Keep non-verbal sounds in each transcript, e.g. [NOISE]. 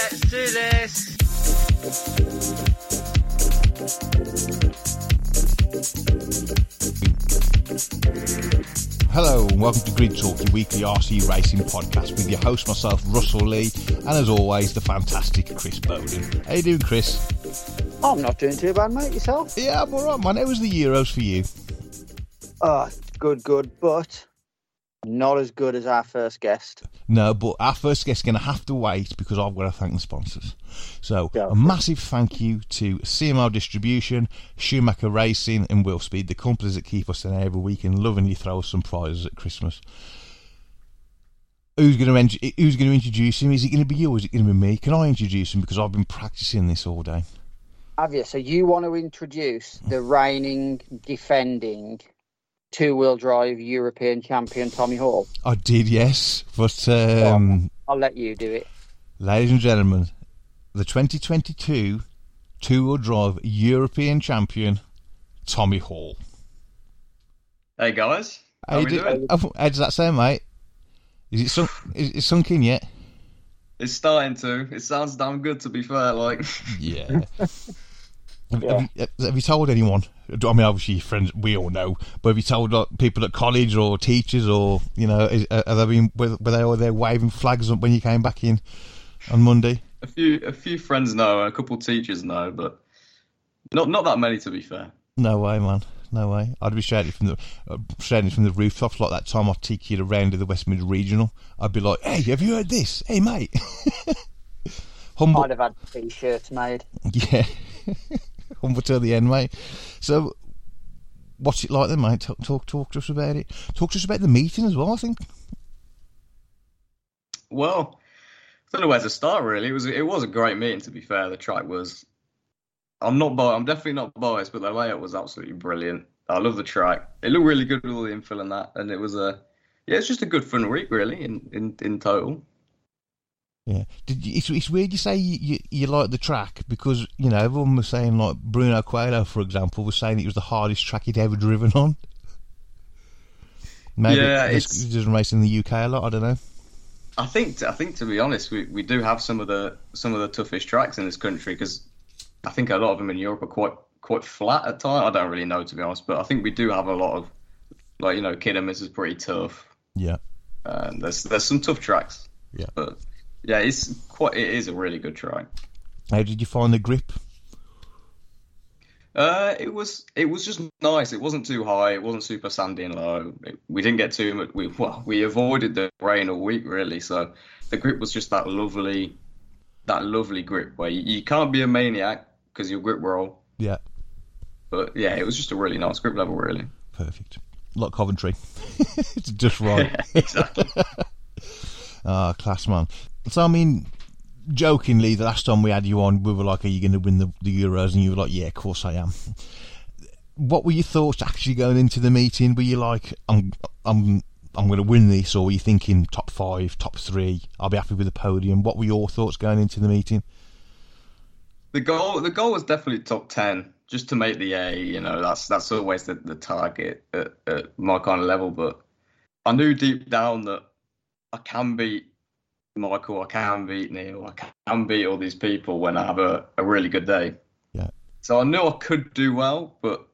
let's do this. Hello and welcome to Grid Talk, your weekly RC racing podcast with your host, myself, Russell Lee, and as always, the fantastic Chris Bowden. How you doing, Chris? I'm not doing too bad, mate. Yourself? Yeah, I'm alright, man. How was the Euros for you? Oh, good, good, but not as good as our first guest. No, but our first guest's going to have to wait because I've got to thank the sponsors. So, Go a massive thank you to CML Distribution, Schumacher Racing, and Willspeed, the companies that keep us in every week and lovingly throw us some prizes at Christmas. Who's going to who's going to introduce him? Is it going to be you or is it going to be me? Can I introduce him because I've been practicing this all day? Have you? So you want to introduce the reigning, defending, two-wheel drive European champion Tommy Hall? I did, yes, but um, I'll let you do it. ladies and gentlemen, the 2022 two-wheel drive European champion Tommy Hall. Hey guys, How, how you we do- doing? how- how does that sound, mate? Is it sunk? Is it sunk in yet? It's starting to. It sounds damn good to be fair. Like, Yeah. [LAUGHS] Have, Yeah. have you, have you told anyone? I mean, obviously, your friends, we all know, but have you told like, people at college or teachers or, you know, is, uh, have they been, were, were they all there waving flags when you came back in on Monday? a few a few friends know, a couple teachers know, but not not that many to be fair. No way, man. No way. I'd be shouting from the uh, shouting from the rooftops like that time I take you to round to the West Mid Regional. I'd be like, "Hey, have you heard this? Hey, mate." [LAUGHS] Humble, I'd have had t-shirts made. [LAUGHS] yeah. Humble till the end, mate. So, what's it like then, mate? Talk, talk, talk to us about it. Talk to us about the meeting as well. I think. Well, I don't know where to start really. It was it was a great meeting to be fair. The track was. I'm not bi- I'm definitely not biased, but the layout was absolutely brilliant. I love the track. It looked really good with all the infill and that, and it was a yeah, it's just a good fun week really in in in total. Yeah. Did you, it's, it's weird you say you, you, you like the track because you know everyone was saying like Bruno Coelho, for example, was saying it was the hardest track he'd ever driven on. Maybe Yeah, it's, doesn't race in the UK a lot. I don't know. I think I think to be honest, we, we do have some of the some of the toughest tracks in this country because I think a lot of them in Europe are quite quite flat at times. I don't really know to be honest, but I think we do have a lot of like you know Kidderminster is pretty tough. Yeah. Um, there's there's some tough tracks. Yeah. But yeah, it's quite it is a really good try. How did you find the grip? Uh, it was it was just nice. It wasn't too high. It wasn't super sandy and low. It, we didn't get too much. We well, we avoided the rain all week really. So the grip was just that lovely, that lovely grip where you, you can't be a maniac because you'll grip roll. Yeah. But yeah, it was just a really nice grip level, really. Perfect. Like Coventry. [LAUGHS] it's just right. [LAUGHS] exactly. [LAUGHS] Ah, class man. So I mean, jokingly, the last time we had you on, we were like, "Are you going to win the, the Euros?" And you were like, "Yeah, of course I am." What were your thoughts actually going into the meeting? Were you like, "I'm, I'm, I'm going to win this," or were you thinking top five, top three? I'll be happy with the podium. What were your thoughts going into the meeting? The goal, the goal was definitely top ten, just to make the A. You know, that's that's always the, the target at, at my kind of level. But I knew deep down that I can beat Michael, oh, I can beat Neil, I can beat all these people when I have a, a really good day. Yeah. So I knew I could do well, but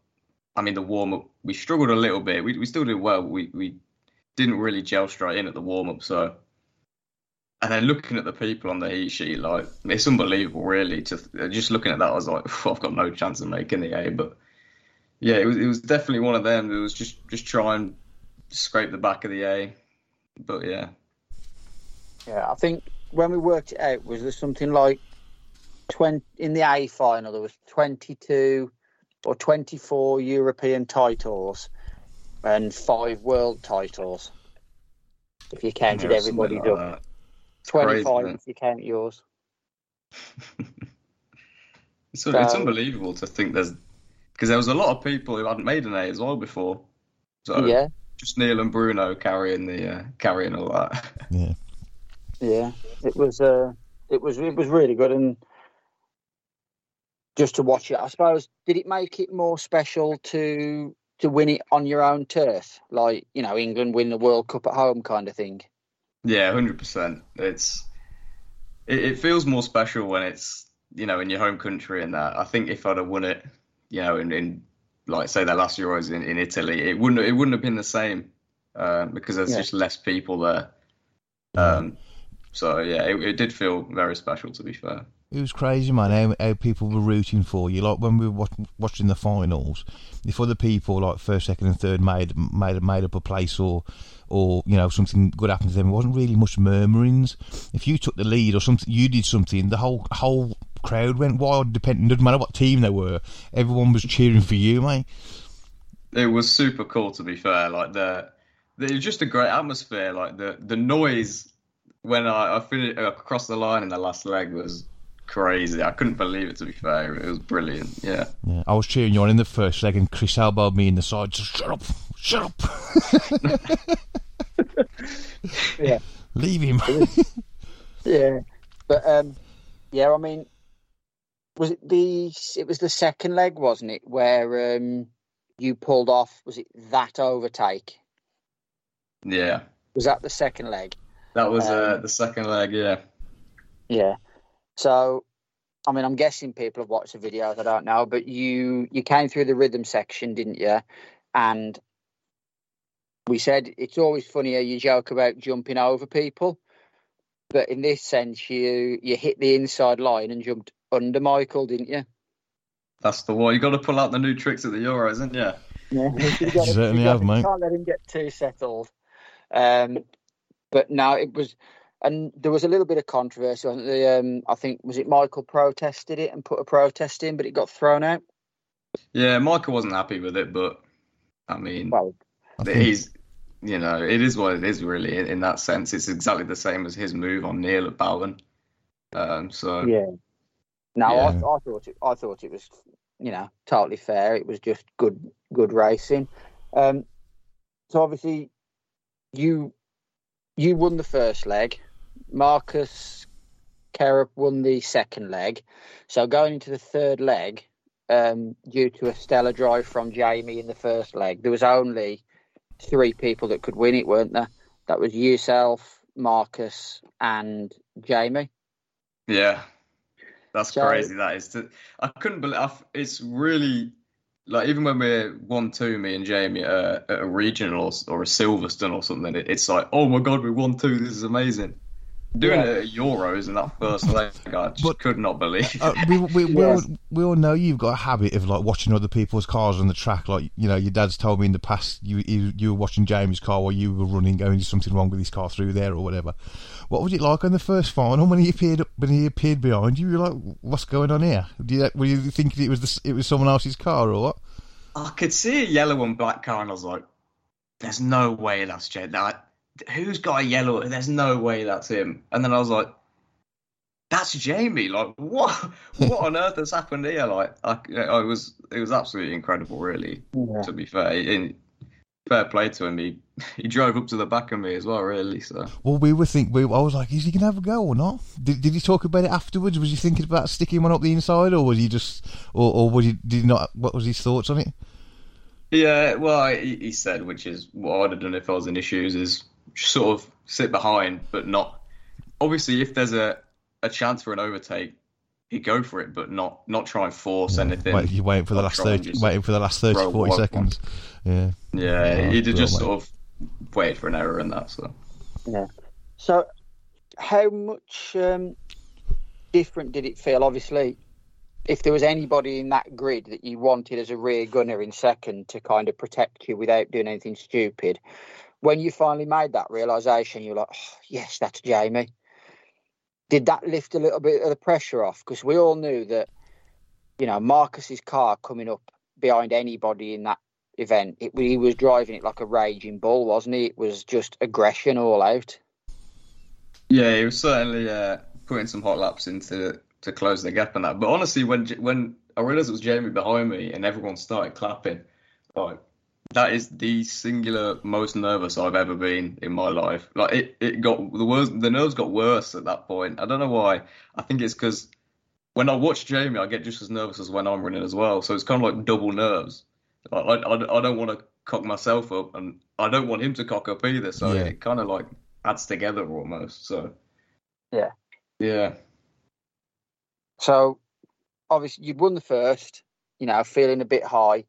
I mean the warm up, we struggled a little bit. We we still did well. We we didn't really gel straight in at the warm up. So and then looking at the people on the heat sheet, like it's unbelievable, really. To just looking at that, I was like, I've got no chance of making the A. But yeah, it was it was definitely one of them. It was just just try and scrape the back of the A. But yeah, Yeah, I think when we worked it out, was there something like twenty in the A final? There was twenty-two or twenty-four European titles and five world titles. If you counted Yeah, everybody's something up, twenty-five crazy, if you count yours. [LAUGHS] It's, it's unbelievable to think there's because there was a lot of people who hadn't made an A as well before. So Yeah, just Neil and Bruno carrying the uh, carrying all that. Yeah. [LAUGHS] yeah. It was uh, it was it was really good and. Just to watch it, I suppose. Did it make it more special to to win it on your own turf, like you know, England win the World Cup at home kind of thing? Yeah, hundred percent. It's. That. It it was it was really good and just to watch it, I suppose. Did it make it more special to to win it on your own turf, like you know, England win the World Cup at home kind of thing? Yeah, hundred percent. It's it, it feels more special when it's you know in your home country and that. I think if I'd have won it, you know, in, in like say their last Euros in, in Italy, it wouldn't it wouldn't have been the same uh, because there's Yeah. just less people there. Um, so yeah, it, it did feel very special to be fair. It was crazy, man. How, how people were rooting for you. Like when we were watch, watching the finals, if other people like first, second, and third made made made up a place or or you know something good happened to them, it wasn't really much murmurings. If you took the lead or something, you did something, the whole whole crowd went wild. Depending, doesn't matter what team they were, everyone was cheering for you, mate. It was super cool to be fair. Like the, the it was just a great atmosphere. Like the the noise when I, I finished across the line in the last leg was crazy. I couldn't believe it to be fair. It was brilliant. Yeah. Yeah, I was cheering you on in the first leg, and Chris elbowed me in the side. Just shut up, shut up. [LAUGHS] Yeah. Leave him. Yeah, but um, yeah, I mean, was it the it was the second leg, wasn't it, where um you pulled off? Was it that overtake? Yeah. Was that the second leg? That was uh, Um, the second leg. Yeah. Yeah. So, I mean, I'm guessing people have watched the videos. I don't know, but you you came through the rhythm section, didn't you? And we said it's always funny how you joke about jumping over people, but in this sense, you you hit the inside line and jumped under Michael, didn't you? That's the one. You got to pull out the new tricks at the Euros, isn't [LAUGHS] you? Yeah, you You certainly have, mate. Can't let him get too settled. Um, but no, it was, and there was a little bit of controversy. wasn't? Um, I think was it Michael protested it and put a protest in, but it got thrown out. Yeah. Michael wasn't happy with it, but I mean, Well, I think- he's you know it is what it is really in, in that sense it's exactly the same as his move on Neil at Bowen um so yeah. No, I, I thought it. I thought it was, you know, totally fair. It was just good, good racing. Um, so obviously, you you won the first leg. Marcus Kerup won the second leg. So going into the third leg, um, due to a stellar drive from Jamie in the first leg, there was only three people that could win it, weren't there? That was yourself, Marcus, and Jamie. yeah that's So- crazy that is to, I couldn't believe I, it's really like even when we're one two me and Jamie at a, at a regional or, or a Silverstone or something it, it's like oh my god we won two this is amazing doing Yeah. it at Euros in that first leg I [LAUGHS] just But- could not believe Uh, we, we, we, Yeah. all, we all know you've got a habit of like watching other people's cars on the track. Like you know, your dad's told me in the past you you, you were watching Jamie's car while you were running, going something wrong with his car through there or whatever. What was it like on the first final when he appeared when he appeared behind you? You were like, what's going on here? Do you, were you thinking it was the, it was someone else's car or what? I could see a yellow and black car, and I was like, "There's no way that's Jay. That who's got a yellow? There's no way that's him." And then I was like, "That's Jamie! Like, what? [LAUGHS] What on earth has happened here? Like, I, I was, it was absolutely incredible, really. Yeah. To be fair, in fair play to him, he [LAUGHS] he drove up to the back of me as well, really. So Well, we were think we, I was like, is he gonna have a go or not? Did, did he talk about it afterwards? Was he thinking about sticking one up the inside, or was he just, or, or was he did he not? What was his thoughts on it? yeah, well, he, he said, which is what I'd have done if I was in issues, is sort of sit behind, but not. Obviously, if there's a a chance for an overtake, he'd go for it, but not not try and force anything. Wait, you waiting for the last thirty, waiting for the last 30, throw 40 one. seconds. Yeah, Yeah, he'd have just sort of waited for an error in that. So yeah. So, how much um, different did it feel? Obviously, if there was anybody in that grid that you wanted as a rear gunner in second to kind of protect you without doing anything stupid, when you finally made that realization, you're like, oh, yes, that's Jamie. Did that lift a little bit of the pressure off? Because we all knew that, you know, Marcus's car coming up behind anybody in that event, it, he was driving it like a raging bull, wasn't he? It was just aggression all out. yeah, he was certainly uh, putting some hot laps into to close the gap on that. But honestly, when when I realized it was Jamie behind me and everyone started clapping, like that is the singular most nervous I've ever been in my life. Like it, it got the worst, the nerves got worse at that point. I don't know why. I think it's because when I watch Jamie, I get just as nervous as when I'm running as well. So it's kind of like double nerves. I, I, I don't want to cock myself up, and I don't want him to cock up either. So Yeah. it kind of like adds together almost. So Yeah. yeah, So obviously you'd won the first, you know, feeling a bit high.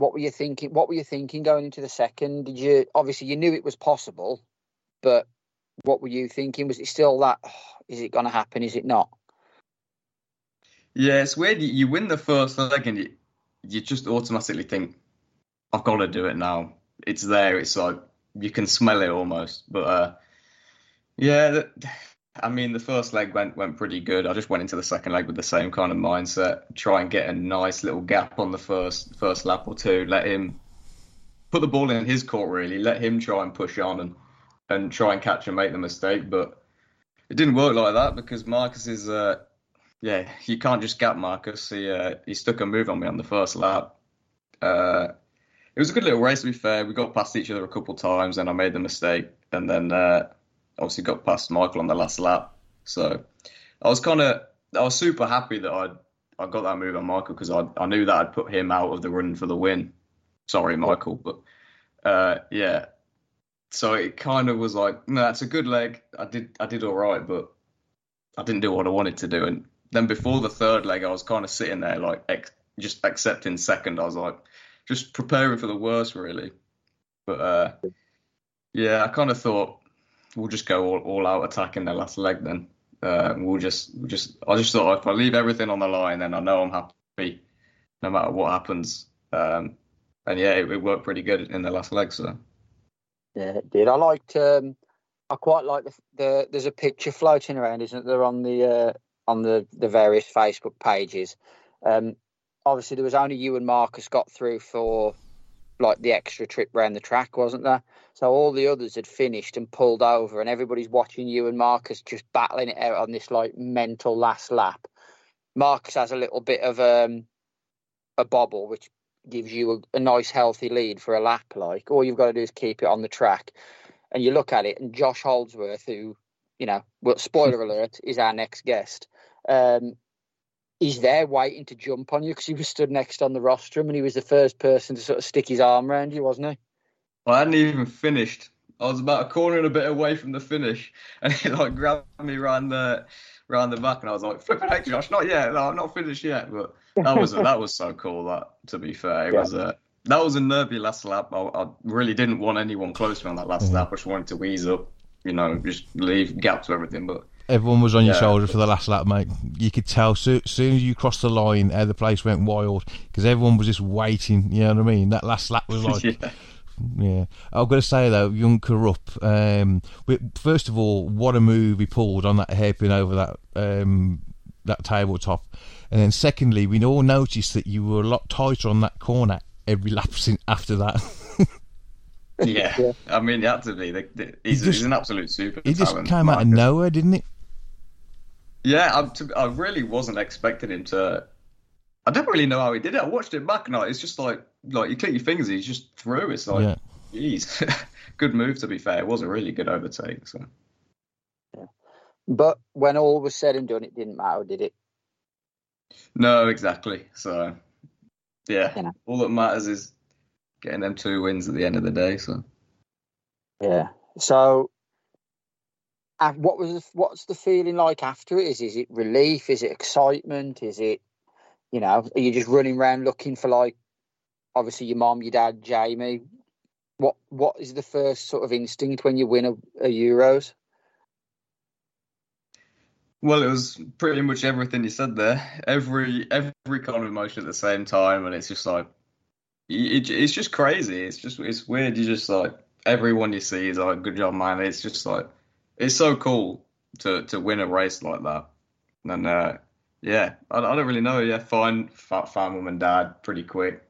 What were you thinking? What were you thinking going into the second? Did you obviously you knew it was possible, but what were you thinking? Was it still that? Oh, [SIGHS] is it going to happen? Is it not? Yeah, it's weird. You win the first leg and you, you just automatically think, I've got to do it now. It's there. It's like you can smell it almost. But uh, yeah, I mean, the first leg went went pretty good. I just went into the second leg with the same kind of mindset. Try and get a nice little gap on the first first lap or two. Let him put the ball in his court. Really, let him try and push on and and try and catch and make the mistake. But it didn't work like that because Marcus is. Uh, yeah, you can't just gap Marcus. He uh, he stuck a move on me on the first lap. Uh, it was a good little race to be fair. We got past each other a couple times, and I made the mistake, and then uh, obviously got past Michael on the last lap. So I was kind of I was super happy that I I got that move on Michael because I I knew that I'd put him out of the run for the win. Sorry, Michael, but uh, yeah. So it kind of was like, no, that's a good leg. I did I did all right, but I didn't do what I wanted to do. And then before the third leg, I was kind of sitting there like ex- just accepting second. I was like just preparing for the worst, really. But uh, yeah, I kind of thought we'll just go all, all out attacking the last leg. Then uh, we'll just we'll just I just thought if I leave everything on the line, then I know I'm happy no matter what happens. Um, and yeah, it, it, worked pretty good in the last leg. So yeah, it did. I liked. Um, I quite like the, the. There's a picture floating around, isn't there, on the uh, on the the various Facebook pages. Um, obviously, there was only you and Marcus got through for like the extra trip around the track, wasn't there? So all the others had finished and pulled over, and everybody's watching you and Marcus just battling it out on this like mental last lap. Marcus has a little bit of um, a bobble, which gives you a, a, nice healthy lead for a lap. Like all you've got to do is keep it on the track, and you look at it, and Josh Holdsworth, who you know, well, spoiler alert, is our next guest. Um, he's there waiting to jump on you because he was stood next on the rostrum and he was the first person to sort of stick his arm around you, wasn't he? Well, I hadn't even finished. I was about a corner and a bit away from the finish, [LAUGHS] and he like grabbed me around the around the back, and I was like, "Flipping heck, Josh, not yet. No, I'm not finished yet." But that was that was so cool. That to be fair, it yeah. was a that was a nervy last lap. I, I, really didn't want anyone close to me on that last mm-hmm. lap. I just wanted to ease up, you know, just leave gaps to everything. But Everyone was on your shoulder for the last lap, mate. You could tell so, soon as you crossed the line, how the place went wild because everyone was just waiting. You know what I mean? That last lap was like. [LAUGHS] yeah. Yeah, I've got to say though, young Kerup. Um, first of all, what a move he pulled on that hairpin over that um, that tabletop, and then secondly, we all noticed that you were a lot tighter on that corner every lap [LAUGHS] after that. yeah. yeah. I mean, it had to be. he's, he just, he's, an absolute super. He just came out of nowhere, didn't it? Yeah, I, to, I really wasn't expecting him to. I don't really know how he did it. I watched it back and it's just like like you click your fingers, he's just through. It's like, yeah. geez, [LAUGHS] good move to be fair. It was a really good overtake. So. Yeah. But when all was said and done, it didn't matter, did it? No, exactly. So, yeah, you know. all that matters is getting them two wins at the end of the day. So, yeah. So what was what's the feeling like after it? Is is it relief? Is it excitement? Is it you know? Are you just running around looking for like obviously your mom, your dad, Jamie? What what is the first sort of instinct when you win a, a Euros? Well, it was pretty much everything you said there. Every every kind of emotion at the same time, and it's just like it, it's just crazy. It's just it's weird. You just like everyone you see is like, "Good job, man." It's just like it's so cool to to win a race like that. And uh, yeah, I, I, don't really know. Yeah, fine, found mum and dad pretty quick,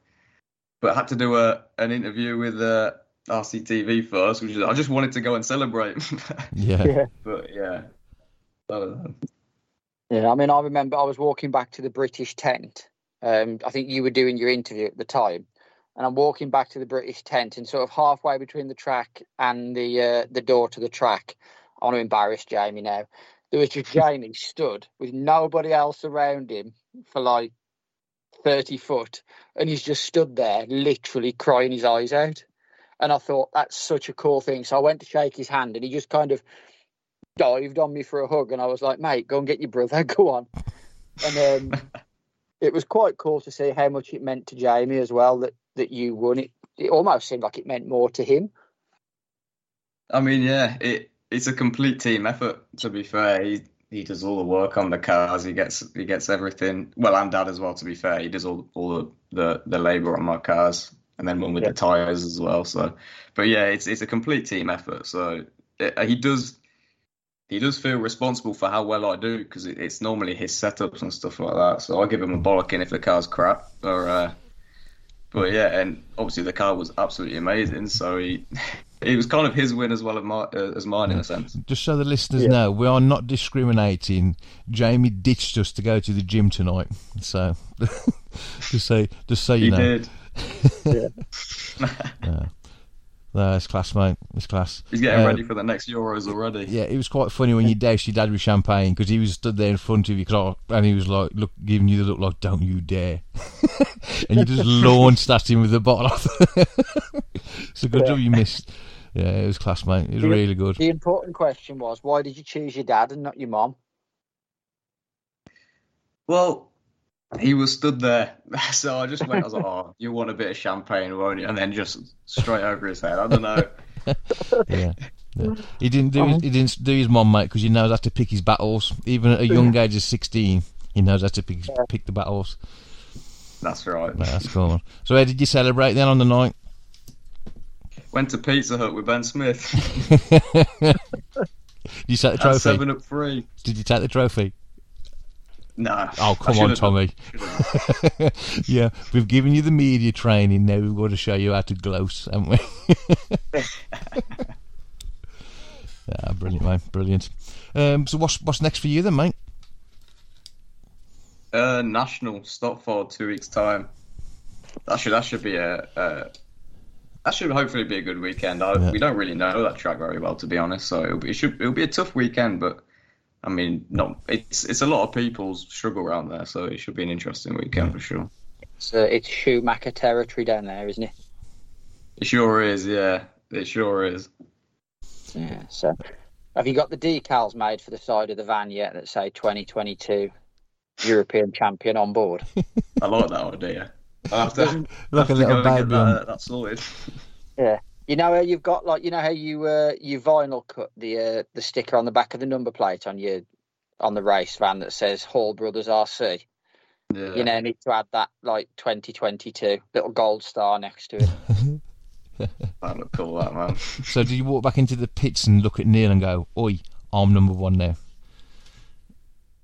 but I had to do a an interview with uh, RCTV first, which is, I just wanted to go and celebrate. [LAUGHS] yeah. yeah, but yeah, Yeah, I mean, I remember I was walking back to the British tent. Um, I think you were doing your interview at the time, and I'm walking back to the British tent, and sort of halfway between the track and the uh, the door to the track, I want to embarrass Jamie now. There was just [LAUGHS] Jamie stood with nobody else around him for like 30 foot, and he's just stood there, literally crying his eyes out. And I thought, that's such a cool thing. So I went to shake his hand, and he just kind of dived on me for a hug. And I was like, mate, go and get your brother, [LAUGHS] go on. and um, [LAUGHS] it was quite cool to see how much it meant to Jamie as well that that you won. It it almost seemed like it meant more to him. I mean, yeah, it it's a complete team effort. To be fair, he he does all the work on the cars. He gets he gets everything. Well, and Dad as well. To be fair, he does all all the the, the labour on my cars, and then one with Yeah. the tyres as well. So, but yeah, it's it's a complete team effort. So it, he does he does feel responsible for how well I do because it, it's normally his setups and stuff like that. So I give him a bollocking if the car's crap. Or, uh, but yeah, and obviously the car was absolutely amazing. So he it was kind of his win as well as, my, uh, as mine in a sense. Just so the listeners Yeah. know, we are not discriminating. Jamie ditched us to go to the gym tonight, so [LAUGHS] just so just so you He know. did. [LAUGHS] [LAUGHS] Yeah. No, it's class, mate. It's class. He's getting Uh, ready for the next Euros already. Yeah, it was quite funny when you doused your dad with champagne because he was stood there in front of you and he was like, look, giving you the look like, "Don't you dare!" and you just launched at him with the bottle. Off So good job you missed. Yeah, it was class, mate. It was Yeah. really good. The important question was why did you choose your dad and not your mom? Well, he was stood there, [LAUGHS] so I just went. I was like, "Oh, you want a bit of champagne, won't you?" And then just straight over his head. I don't know. [LAUGHS] Yeah. yeah. He didn't do his, uh-huh. he didn't do his mom, mate, because he knows how to pick his battles. Even at a young age of sixteen, he knows how to pick pick the battles. That's right. Right, that's cool. So, how did you celebrate then on the night? Went to Pizza Hut with Ben Smith. Did [LAUGHS] you take the trophy? seven up three. Did you take the trophy? No. Oh, come on. Tommy. [LAUGHS] yeah, we've given you the media training. Now we've got to show you how to gloss, haven't we? yeah, [LAUGHS] brilliant, mate. Brilliant. Um, so what's what's next for you then, mate? Uh, national Stockport two weeks time. That should that should be a, a that should hopefully be a good weekend. I, Yeah. We don't really know that track very well, to be honest. So it'll be, it should it'll be a tough weekend, but I mean, not it's it's a lot of people's struggle around there, so it should be an interesting weekend for sure. It's, uh, it's Schumacher territory down there, isn't it? It sure is, yeah. It sure is. Yeah. So, have you got the decals made for the side of the van yet that say 2022 European champion on board? [LAUGHS] I like that idea. [LAUGHS] I have to, Like a little go and get baby on- that, that sorted. You know how you've got like you know how you uh, you vinyl cut the uh, the sticker on the back of the number plate on your on the race van that says Hall Brothers RC. Yeah. You now need to add that like 2022 little gold star next to it. [LAUGHS] that look cool, that man. So do you walk back into the pits and look at Neil and go, "Oi, I'm number one now"?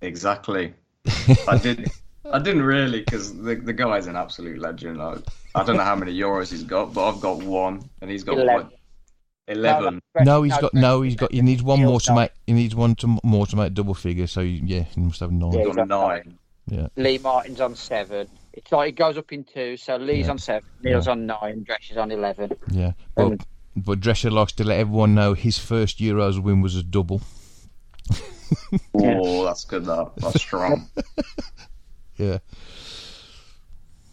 Exactly. [LAUGHS] I did. I didn't really because the the guy's an absolute legend. Like, I don't know how many euros he's got, but I've got one, and he's got Eleven. like eleven. No, he's got no, he's got. He needs one more to make. He needs one to more to make double figure. So yeah, he must have nine. Yeah. He's got nine. Lee Martin's on seven. It's like it goes up in two. So Lee's Yeah. on seven, Neil's on nine, Drescher's on eleven. Yeah, but Um, but Drescher likes to let everyone know his first Euros win was a double. Oh, that's good. That that's strong. [LAUGHS] Yeah,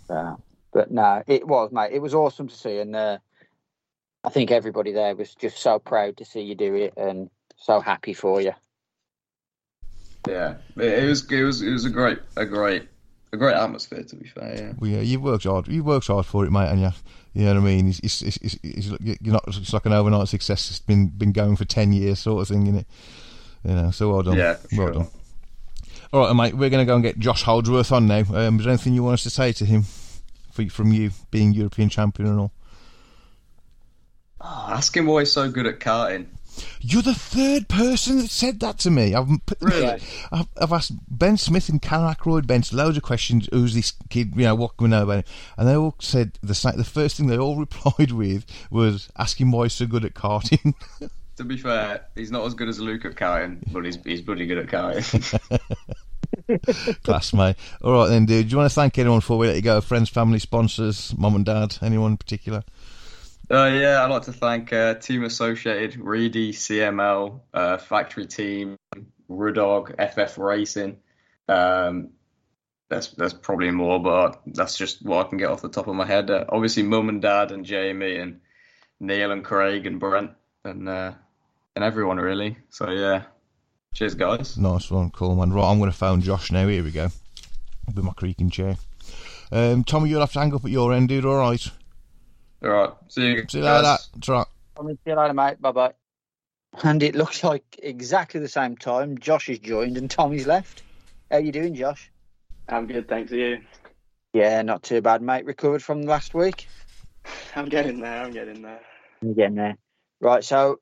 Uh, but no, it was, mate. It was awesome to see, and uh, I think everybody there was just so proud to see you do it, and so happy for you. yeah, it, it was it was it was a great a great a great atmosphere. To be fair, yeah. well, yeah, you worked hard. You worked hard for it, mate, and yeah, you know what I mean. It's, it's, it's, it's, it's you're not. It's like an overnight success. It's been been going for ten years, sort of thing, innit? You know, so well done. Yeah, for well sure. done. All right, mate. We're going to go and get Josh Holdsworth on now. Um, is there anything you want us to say to him for, from you being European champion and all? Oh, ask him why he's so good at karting. You're the third person that said that to me. I've Really? I've, I've asked Ben Smith and Callum Ackroyd bench loads of questions. Who's this kid? You know, what can we know about him? And they all said the. The first thing they all [LAUGHS] replied with was asking why he's so good at karting. [LAUGHS] To be fair, he's not as good as Luke at karting, but he's he's pretty good at karting. [LAUGHS] Class, mate. All right then, dude. Do you want to thank anyone before we let you go? Friends, family, sponsors, mum and dad, anyone in particular? Uh, yeah, I'd like to thank uh, Team Associated, Reedy, CML, uh, Factory Team, Rudog, FF Racing. Um, there's there's probably more, but that's just what I can get off the top of my head. Uh, obviously, Mum and Dad and Jamie and Neil and Craig and Brent and uh, and everyone really. So yeah, cheers guys. Nice one, cool man. Right, I'm going to phone Josh now. Here we go. with my creaking chair. Um, Tommy, you'll have to hang up at your end, dude. All right. All right. See you. See you later. That's right. I'm see you later, mate. Bye bye. And it looks like exactly the same time Josh has joined and Tommy's left. How you doing, Josh? I'm good, thanks. Are you? Yeah, not too bad, mate. Recovered from last week. I'm getting there. I'm getting there. I'm getting there. Right. So,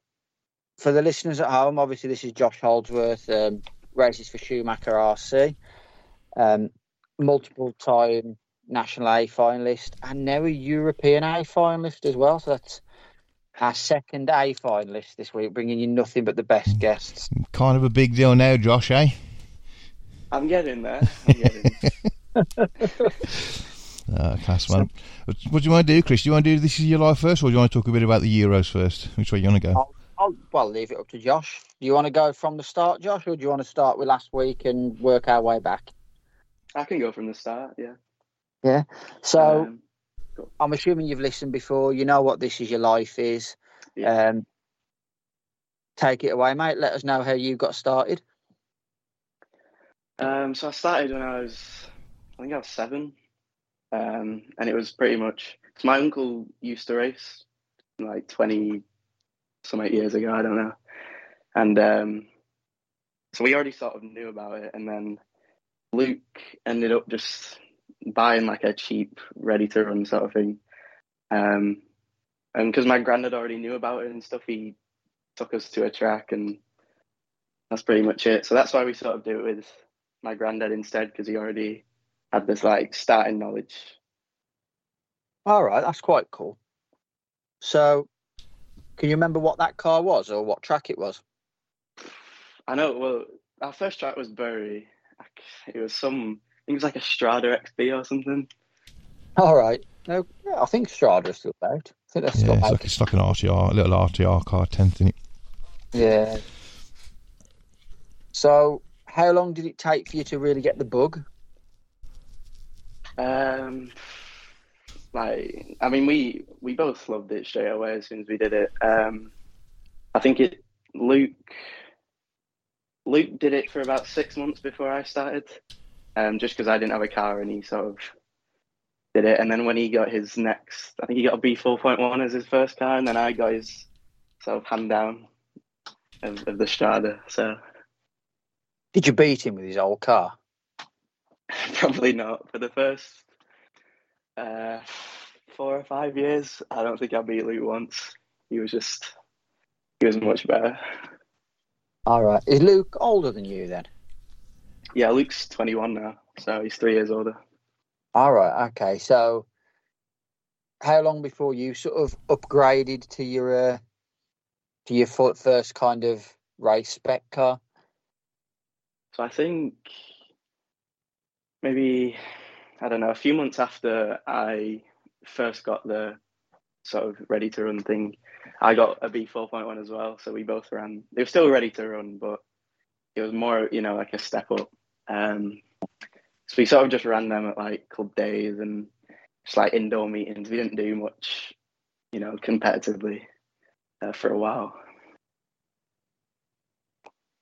for the listeners at home, obviously this is Josh Holdsworth, um, races for Schumacher RC, um, multiple time national A finalist, and now a European A finalist as well. So that's our second A finalist this week, bringing you nothing but the best guests. Kind of a big deal now, Josh, eh? I'm getting there. I'm getting Uh, [LAUGHS] [LAUGHS] class man. What do you want to do, Chris? Do you want to do this is your life first, or do you want to talk a bit about the Euros first? Which way you want to go? I'll, well leave it up to Josh. Do you want to go from the start, Josh, or do you want to start with last week and work our way back? I can go from the start. Yeah. Yeah. So Um, I'm assuming you've listened before. You know what this is your life is. Yeah. Um, take it away, mate. Let us know how you got started. Um, so I started when I was, I think I was seven, um, and it was pretty much. So my uncle used to race, like twenty some eight years ago. I don't know, and um, so we already sort of knew about it. And then Luke ended up just buying like a cheap, ready to run sort of thing, um, and because my granddad already knew about it and stuff, he took us to a track, and that's pretty much it. So that's why we sort of do it with my granddad instead because he already had this like starting knowledge. All right, that's quite cool. So, can you remember what that car was or what track it was? I know. Well, our first track was Bury. It was some. I think it was like a Strada XB or something. All right. No, yeah, I think Strada's still out. I think that's Yeah, still it's out. like, it's like an RTR, a little RTR car, tenth in it. Yeah. So, how long did it take for you to really get the bug? Um, like, I mean, we we both loved it straight away as soon as we did it. Um, I think it. Luke. Luke did it for about six months before I started, um, just because I didn't have a car and he sort of did it. And then when he got his next, I think he got a B four point one as his first car, and then I got his sort of hand down of, of the Strada. So Did you beat him with his old car? [LAUGHS] Probably not. For the first uh, four or five years, I don't think I beat Luke once. He was just, he was much better. All right. Is Luke older than you then? Yeah, Luke's 21 now, so he's three years older. All right. Okay. So, how long before you sort of upgraded to your uh, to your first kind of race spec car? So I think maybe, I don't know, a few months after I first got the sort of ready to run thing, I got a B4.1 as well. So we both ran, they were still ready to run, but it was more, you know, like a step up. Um, so we sort of just ran them at like club days and just like indoor meetings. We didn't do much, you know, competitively uh, for a while.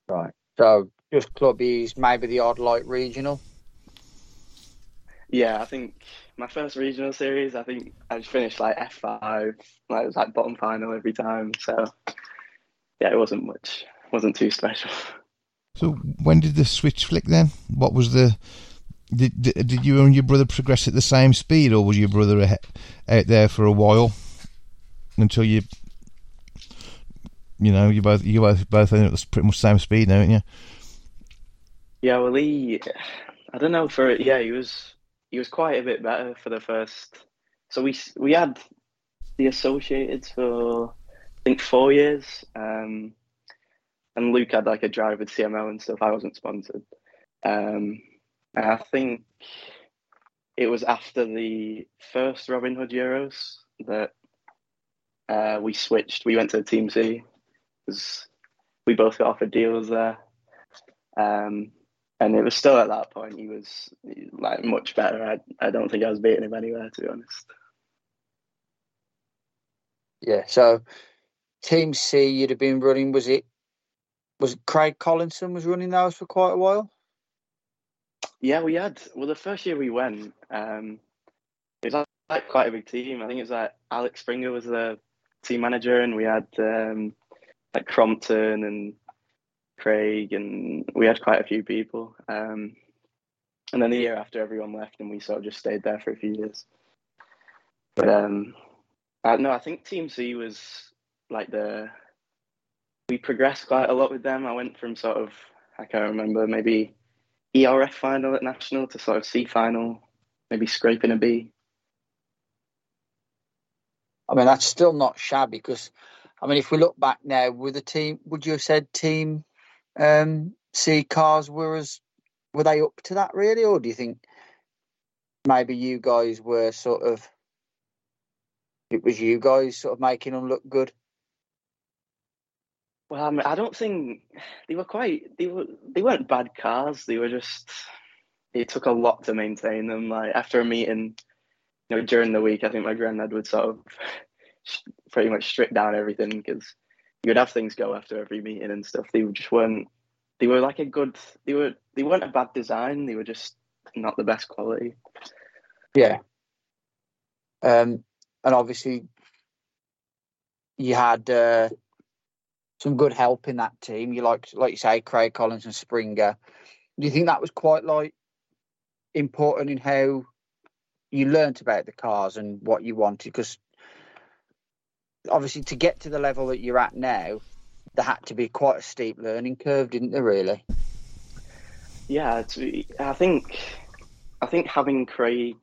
Right. So just clubbies, maybe the odd light regional. Yeah, I think my first regional series, I think I just finished like F5, like it was like bottom final every time. So yeah, it wasn't much, wasn't too special. So when did the switch flick then? What was the did, did did you and your brother progress at the same speed, or was your brother out there for a while until you, you know, you both you both both ended at pretty much the same speed now, aren't you? Yeah, well, he, I don't know for yeah, he was he was quite a bit better for the first. So we we had the associated for I think four years, um, and Luke had like a drive with CML and stuff. I wasn't sponsored, um, and I think it was after the first Robin Hood Euros that uh, we switched. We went to Team C because we both got offered deals there. Um, and it was still at that point he was like much better. I I don't think I was beating him anywhere to be honest. Yeah. So Team C, you'd have been running. Was it? Was it Craig Collinson was running those for quite a while? Yeah, we had. Well, the first year we went, um, it was like quite a big team. I think it was like Alex Springer was the team manager, and we had um, like Crompton and Craig, and we had quite a few people. Um, and then the year after, everyone left, and we sort of just stayed there for a few years. But um, I, no, I think Team C was like the we progressed quite a lot with them. I went from sort of I can't remember maybe ERF final at national to sort of C final, maybe scraping a B. I mean, that's still not shabby because, I mean, if we look back now, with the team, would you have said team um, see cars were as were they up to that really, or do you think maybe you guys were sort of it was you guys sort of making them look good? Well, I, mean, I don't think they were quite. They were. They weren't bad cars. They were just. It took a lot to maintain them. Like after a meeting, you know, during the week, I think my granddad would sort of [LAUGHS] pretty much strip down everything because you would have things go after every meeting and stuff. They just weren't. They were like a good. They were. They weren't a bad design. They were just not the best quality. Yeah. Um, and obviously, you had uh, some good help in that team. You like, like you say, Craig Collins and Springer. Do you think that was quite like important in how you learnt about the cars and what you wanted? Because obviously, to get to the level that you're at now, there had to be quite a steep learning curve, didn't there? Really? Yeah, I think I think having Craig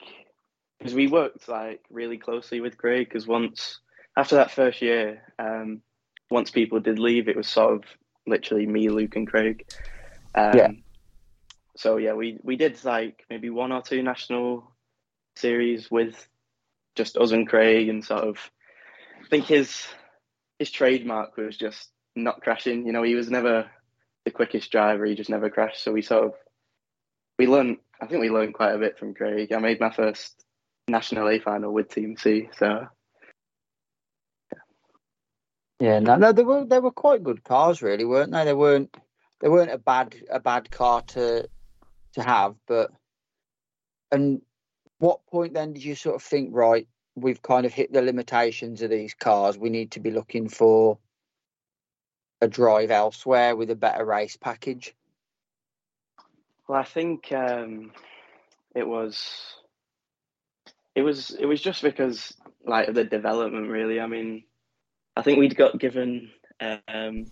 because we worked like really closely with Craig because once after that first year, um, once people did leave, it was sort of literally me, Luke, and Craig. Um, yeah. So yeah, we we did like maybe one or two national series with just us and Craig, and sort of think his his trademark was just not crashing. You know, he was never the quickest driver. He just never crashed. So we sort of we learned. I think we learned quite a bit from Craig. I made my first national A final with Team C. So yeah, no, no, they were they were quite good cars, really, weren't they? They weren't they weren't a bad a bad car to to have, but and what point then did you sort of think right? We've kind of hit the limitations of these cars. We need to be looking for a drive elsewhere with a better race package. Well, I think um, it was it was it was just because like of the development really. I mean, I think we'd got given um,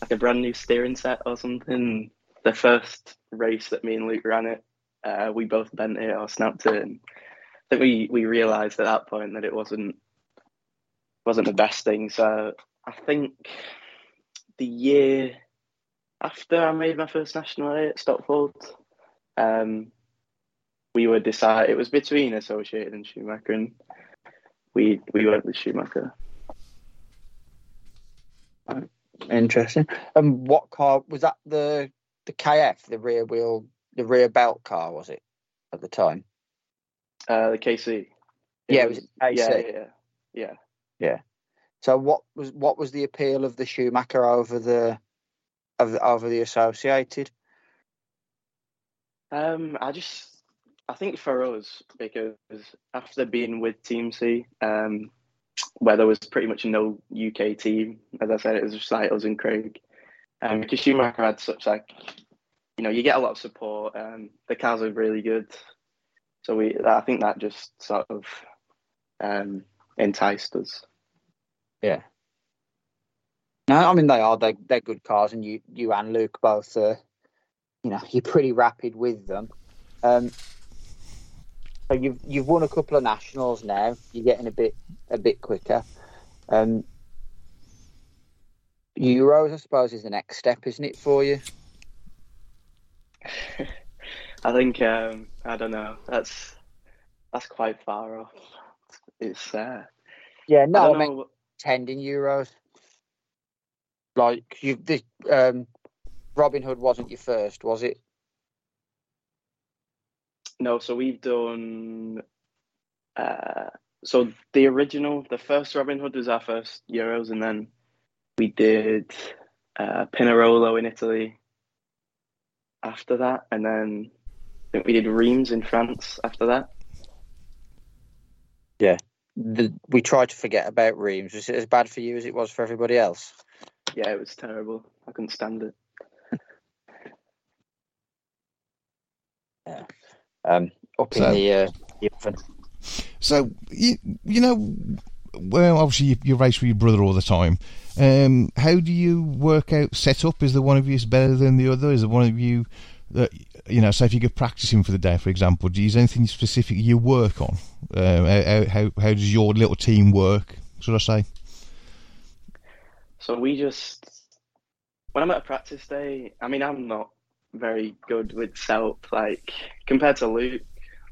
like a brand new steering set or something. The first race that me and Luke ran it, uh, we both bent it or snapped it. And I think we we realised at that point that it wasn't wasn't the best thing. So I think the year after I made my first national A at Stockport, um, we were decide. It was between Associated and Schumacher, and we we went with Schumacher. Interesting. And what car was that? The the KF, the rear wheel, the rear belt car, was it at the time? Uh, the KC. It yeah, was, it was KC. Yeah, yeah, yeah, yeah. So what was what was the appeal of the Schumacher over the of the, over the Associated? Um, I just I think for us because after being with Team C, um, where there was pretty much no UK team. As I said, it was just like us and Craig. Um, because Schumacher had such like, you know, you get a lot of support. Um, the cars are really good, so we. I think that just sort of um, enticed us. Yeah. No, I mean they are. They they're good cars, and you you and Luke both. Uh, you know, you're pretty rapid with them. Um, so you've you've won a couple of nationals now. You're getting a bit a bit quicker. Um, Euros, I suppose, is the next step, isn't it, for you? [LAUGHS] I think um, I don't know. That's that's quite far off. It's uh, yeah, no, I, I mean, attending Euros. Like you, this um, Robin Hood wasn't your first, was it? No, so we've done. Uh, so the original, the first Robin Hood was our first Euros, and then we did uh, Pinerolo in Italy after that, and then think we did Reims in France after that. The, we tried to forget about Reims. Was it as bad for you as it was for everybody else? Yeah, it was terrible. I couldn't stand it. [LAUGHS] yeah. Um, up So- in the uh, the oven. So you you know, well, obviously you, you race with your brother all the time. Um, how do you work out set up? Is the one of you is better than the other? Is the one of you that you know? So if you go practicing for the day, for example, do you is anything specific you work on? Um, how, how how does your little team work? Should I say? So we just when I'm at a practice day, I mean I'm not very good with setup. Like compared to Luke,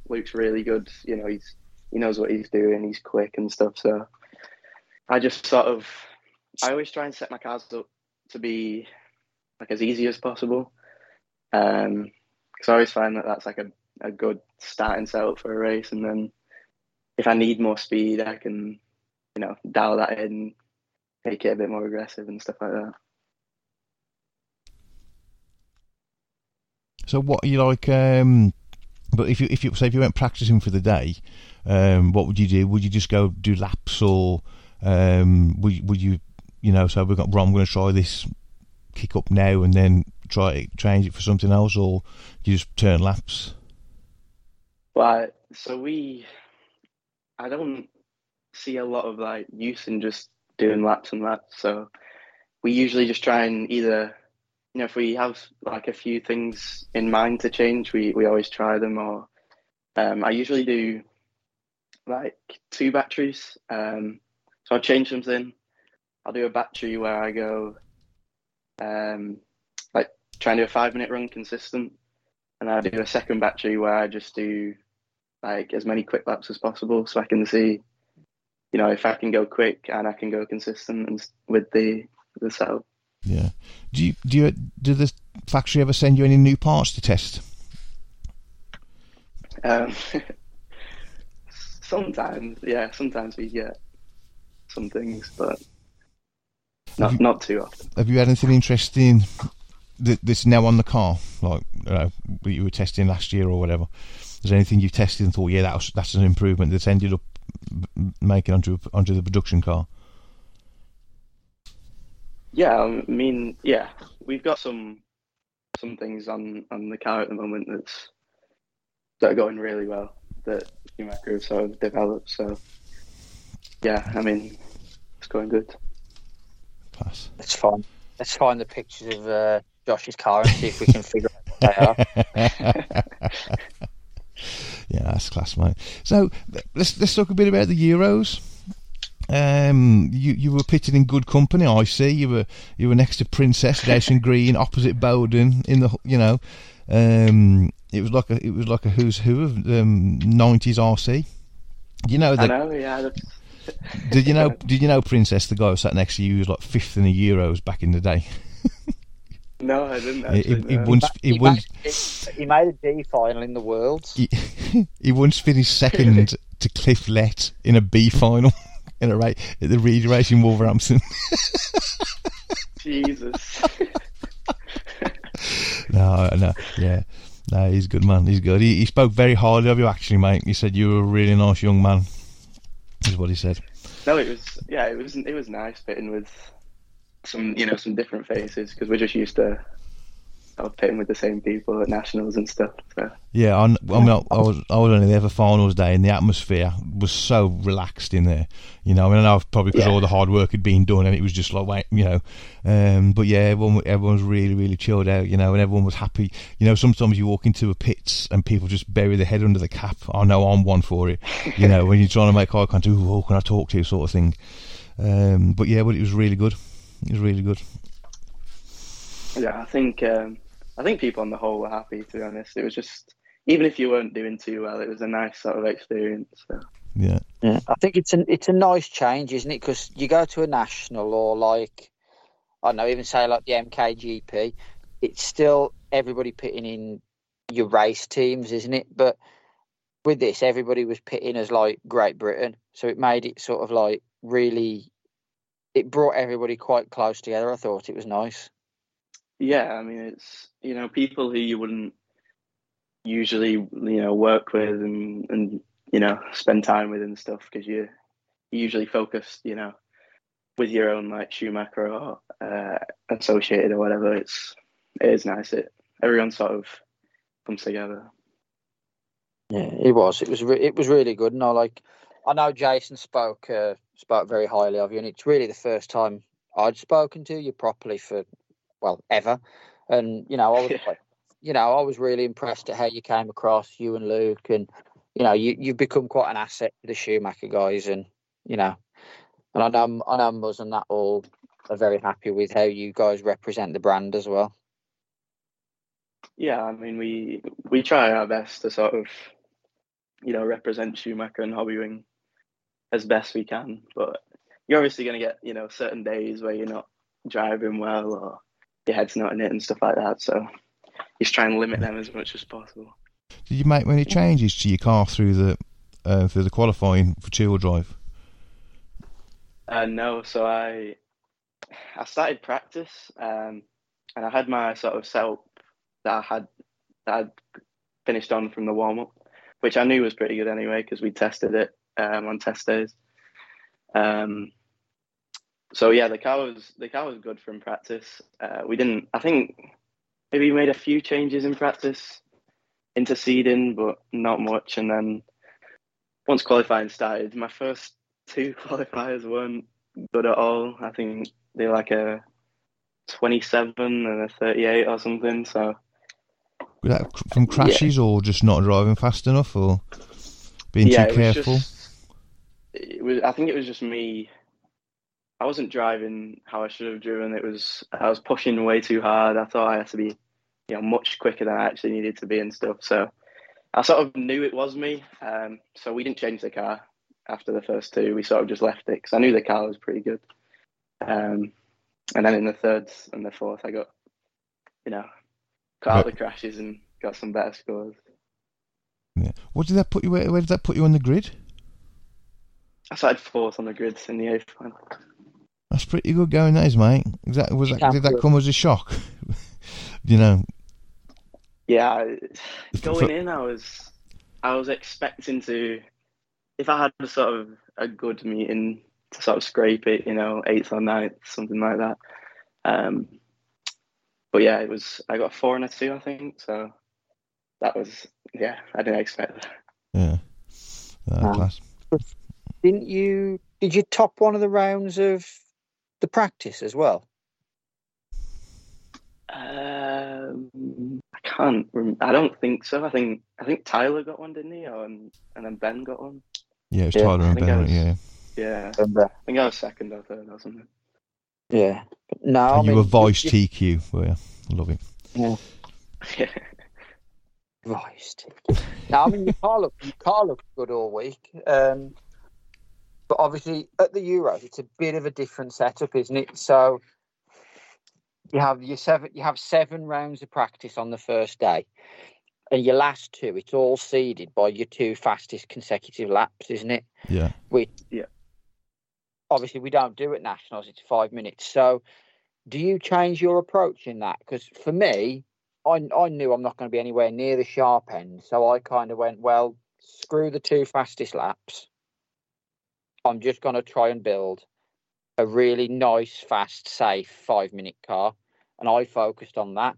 Luke's really good. You know, he's he knows what he's doing. He's quick and stuff. So I just sort of I always try and set my cars up to be like as easy as possible. Um, because I always find that that's like a a good starting setup for a race, and then if I need more speed, I can you know dial that in make it a bit more aggressive and stuff like that. So what are you like? Um, but if you if you say if you went practicing for the day, um, what would you do? Would you just go do laps, or um, would would you you know? So we've got. Well, I'm going to try this kick up now, and then try it, change it for something else, or you just turn laps? But so we, I don't see a lot of like use in just doing laps and laps. So we usually just try and either, you know, if we have like a few things in mind to change, we we always try them. Or um, I usually do like two batteries. Um, so I'll change something. I'll do a battery where I go, um, like try and do a five minute run consistent, and I do a second battery where I just do like as many quick laps as possible, so I can see, you know, if I can go quick and I can go consistent and with the the setup. Yeah. Do you do you do the factory ever send you any new parts to test? Um, [LAUGHS] sometimes, yeah, sometimes we get some things, but not not too often. Have you had anything interesting that, that's now on the car, like uh, you know, you were testing last year or whatever? Is there anything you've tested and thought, yeah, that was, that's an improvement that's ended up making onto onto the production car? Yeah, I mean, yeah, we've got some some things on on the car at the moment that's that are going really well that Schumacher have sort of developed. So, yeah, I mean, it's going good. Class. Let's find let's find the pictures of uh, Josh's car and see if we can figure out what they are. [LAUGHS] yeah, that's class, mate. So let's let's talk a bit about the Euros. Um, you you were pitted in good company. I see you were you were next to Princess Jason [LAUGHS] Green, opposite Bowden in the you know. Um, it was like a it was like a who's who of um, nineties RC. You know I that? know, yeah. Did you know? [LAUGHS] Did you know Princess? The guy who sat next to you was like fifth in the Euros back in the day. [LAUGHS] no, I didn't He, actually. he, he no. once he He once made, he made a D final in the world. he, [LAUGHS] he once finished second to Cliff Lett in a B final in a race at the Reed Race in Wolverhampton. Jesus. no, no, yeah, no, he's a good man. He's good. He, he spoke very highly of you, actually, mate. He said you were a really nice young man. Is what he said. no, it was yeah, it was it was nice fitting with some you know some different faces because we're just used to sort was pitting with the same people at nationals and stuff. So Yeah, I, I mean, I, I was I was only there for finals day, and the atmosphere was so relaxed in there. You know, I mean, I know probably because Yeah. all the hard work had been done, and it was just like, wait, you know. Um, but yeah, everyone everyone was really really chilled out, you know, and everyone was happy. You know, sometimes you walk into a pits and people just bury their head under the cap. I know I'm one for it. You know, when you're trying to make eye contact, who can I talk to, you, sort of thing. Um, but yeah, but it was really good. It was really good. yeah, I think um, I think people on the whole were happy. To be honest, it was just even if you weren't doing too well, it was a nice sort of experience. So. Yeah, Yeah, I think it's an it's a nice change, isn't it? Because you go to a national or like I don't know, even say like the MKGP, it's still everybody pitting in your race teams, isn't it? But with this, everybody was pitting as like Great Britain, so it made it sort of like really. It brought everybody quite close together. I thought it was nice. Yeah, I mean it's you know people who you wouldn't usually you know work with and and you know spend time with and stuff because you usually focused you know with your own like Schumacher or uh, associated or whatever. It's it is nice. It everyone sort of comes together. Yeah, it was. It was. Re- it was really good. And I like. I know Jason spoke uh, spoke very highly of you, and it's really the first time I'd spoken to you properly for well ever. And you know, I was Yeah. you know, I was really impressed at how you came across, you and Luke, and you know, you you've become quite an asset to the Schumacher guys, and you know, and I know I know Muzz and that all are very happy with how you guys represent the brand as well. Yeah, I mean we we try our best to sort of you know represent Schumacher and Hobbywing as best we can, but you're obviously going to get you know certain days where you're not driving well or your head's not in it and stuff like that. So just try and limit them as much as possible. Did you make many changes to your car through the uh, through the qualifying for two wheel drive? Uh, no, so I I started practice, um, and I had my sort of setup that I had that I'd finished on from the warm up, which I knew was pretty good anyway because we tested it um, on test days. Um, so yeah, the car was the car was good from practice. Uh, we didn't. I think maybe we made a few changes in practice interceding, but not much. And then once qualifying started, my first two [LAUGHS] qualifiers weren't good at all. I think they're like a 27 and a 38 or something. So Was that from crashes or just not driving fast enough or being yeah, too it was careful? just. It was. I think it was just me. I wasn't driving how I should have driven. It was. I was pushing way too hard. I thought I had to be, you know, much quicker than I actually needed to be and stuff. So I sort of knew it was me. Um, so we didn't change the car after the first two. We sort of just left it because I knew the car was pretty good. Um, and then in the third and the fourth, I got, you know, cut out the crashes and got some better scores. Yeah. What did that put you? Where, where did that put you on the grid? I started fourth on the grid in the eighth final. That's pretty good going, that is, mate. Is that, was You that, can't did that come as a shock? [LAUGHS] you know, Yeah, going in, I was I was expecting to, if I had a sort of a good meeting to sort of scrape it, you know, eighth or ninth, something like that. Um, but yeah, it was. I got a four and a two, I think. So that was yeah, I didn't expect that. yeah. Uh, Um, class. Didn't you? Did you top one of the rounds of the practice as well? Um, I can't. Rem- I don't think so. I think I think Tyler got one, didn't he? Or, and and then Ben got one. Yeah, it was yeah, Tyler and Ben, was- yeah. Yeah, uh, I think I was second or third or something. yeah. But no, I you mean, were vice you- TQ, were you? Love it. Yeah. [LAUGHS] Vice. Now, I mean, your car looked your car looked good all week. Um, but obviously, at the Euros, it's a bit of a different setup, isn't it? So you have your seven, you have seven rounds of practice on the first day, and your last two, it's all seeded by your two fastest consecutive laps, isn't it? Yeah. Which, Yeah. obviously, we don't do at nationals. It's five minutes. So, do you change your approach in that? Because for me, I, I knew I'm not going to be anywhere near the sharp end. So I kind of went, well, screw the two fastest laps. I'm just going to try and build a really nice, fast, safe five minute car. And I focused on that.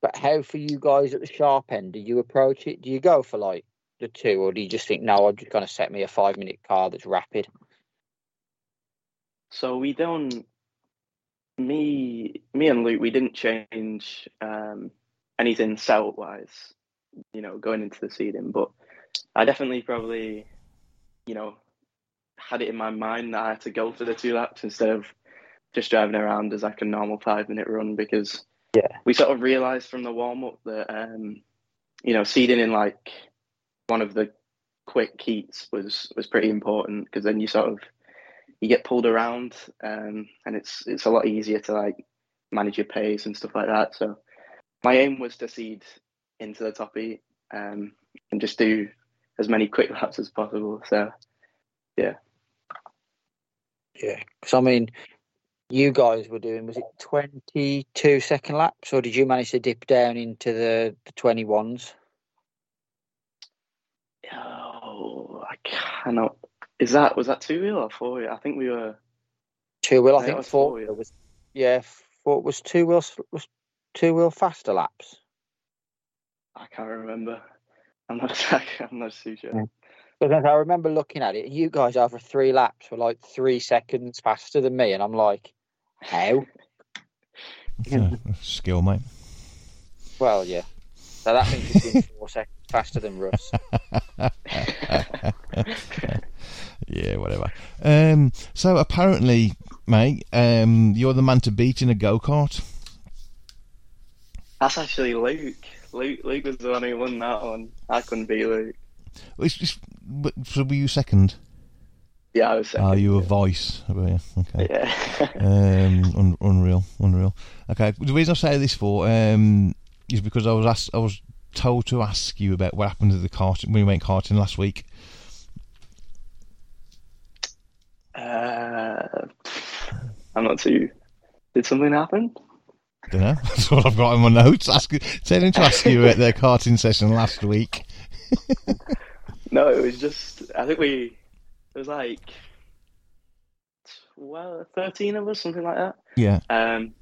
But how for you guys at the sharp end, do you approach it? Do you go for like the two, or do you just think, no, I'm just going to set me a five minute car that's rapid? So we don't. Me, me and Luke, we didn't change um, anything setup wise. You know, going into the seeding, but I definitely probably, you know, had it in my mind that I had to go for the two laps instead of just driving around as like a normal five minute run because Yeah. we sort of realised from the warm up that um, you know seeding in like one of the quick heats was was pretty important because then you sort of you get pulled around um, and it's it's a lot easier to like manage your pace and stuff like that. So my aim was to seed into the top eight um, and just do as many quick [LAUGHS] laps as possible. So Yeah. Yeah. Because I mean, you guys were doing, was it 22 second laps, or did you manage to dip down into the, the 21s? Oh, I cannot. Is that was that two wheel or four wheel? I think we were. Two wheel. I it think four wheel was. Yeah, four was two wheel was two wheel faster laps. I can't remember. I'm not. [LAUGHS] I'm not too sure. Yeah. But I remember looking at it. You guys over three laps were like three seconds faster than me, and I'm like, how? Yeah, skill, mate. Well, yeah. So that means you've been four seconds faster than Russ. [LAUGHS] Yeah, whatever. Um, so apparently, mate, um, you're the man to beat in a go kart. That's actually Luke. Luke. Luke was the one who won that one. I couldn't be Luke. It's just, but- so were you second? Yeah, I was second. Are you a voice? Yeah, Okay. Yeah. [LAUGHS] Um, un- unreal, unreal. Okay, the reason I say this for um, is because I was asked, I was told to ask you about what happened to the kart when we went karting last week. uh, I'm not too. Did something happen? Don't know. [LAUGHS] That's what I've got in my notes. Ask, tell him to ask you about their [LAUGHS] karting session last week. [LAUGHS] No, it was just. I think we. It was like. Well, thirteen of us, something like that. Yeah, Um,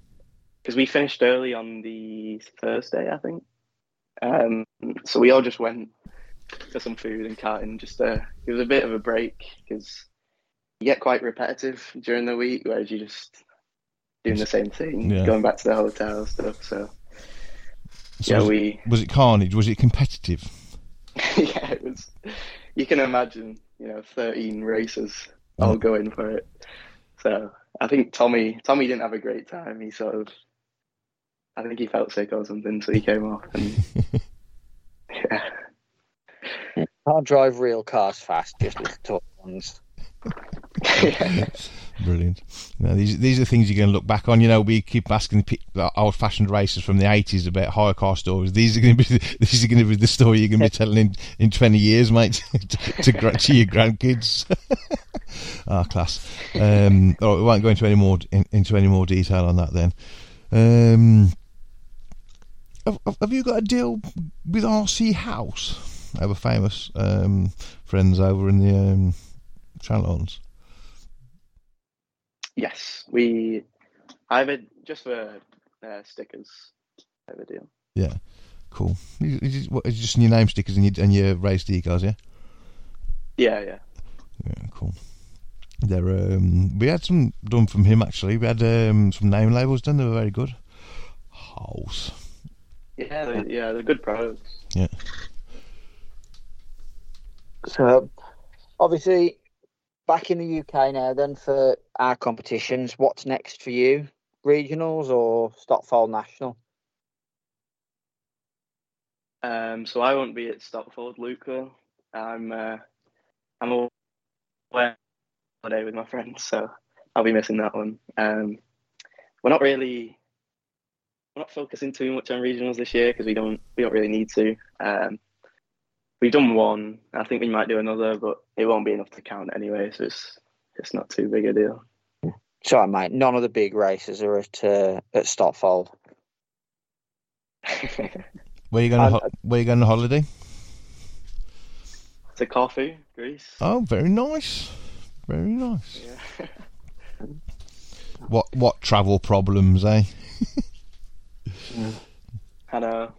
because we finished early on the Thursday, I think. Um, so we all just went for some food and karting. Just uh, it was a bit of a break because you get quite repetitive during the week, whereas you just doing the same thing, Yeah. going back to the hotel stuff. So, So yeah, was, we was it carnage? Was it competitive? [LAUGHS] yeah, it was. You can imagine, you know, thirteen racers oh. all Oh. going for it. So I think Tommy Tommy didn't have a great time. He sort of, I think he felt sick or something, so he came off. And [LAUGHS] yeah, Can't drive real cars fast, just little toy ones. [LAUGHS] yeah. Brilliant. Now, these these are things you're going to look back on. You know, we keep asking the old-fashioned racers from the '80s about hire car stories. These are going to be this is going to be the story you're going to be telling in, in 20 years, mate, [LAUGHS] to, to, to your grandkids. [LAUGHS] ah, class. Um, all right, we won't go into any more in, into any more detail on that then. Um, have, have- have you got a deal with RC House? Our famous um, friends over in the um, Channel Islands. Yes, we. I have a just for uh, stickers. I have a deal. Yeah, cool. Is it, what, is it just your name stickers and your, and your race decals, yeah? Yeah, yeah. Yeah, cool. They're, um, we had some done from him actually. We had um, some name labels done. They were very good. House. Yeah, they're, yeah, they're good products. Yeah. So, obviously, back in the UK now, then for our competitions, what's next for you? Regionals or Stockport National? Um, so I won't be at Stockport, Luke. will. I'm uh, I'm away holiday with my friends, so I'll be missing that one. Um, we're not really we're not focusing too much on regionals this year because we don't we don't really need to. Um, we've done one. I think we might do another, but it won't be enough to count anyway. So it's it's not too big a deal. Sorry, mate. None of the big races are at uh, at Stockport. [LAUGHS] Where you going? Um, ho- where you going on holiday? to Corfu, Greece. Oh, very nice. Very nice. Yeah. [LAUGHS] What what travel problems, eh? [LAUGHS] I know.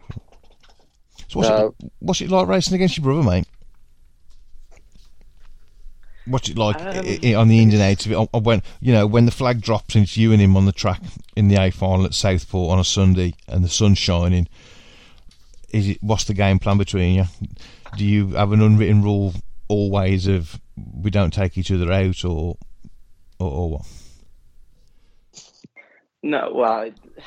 So what's, No. it, what's it like racing against your brother, mate? What's it like Um, i- i- on the ins and outs of it? When you know when the flag drops and it's you and him on the track in the A final at Southport on a Sunday and the sun's shining. Is it what's the game plan between you? Do you have an unwritten rule always of we don't take each other out or or, or what? No, well, uh,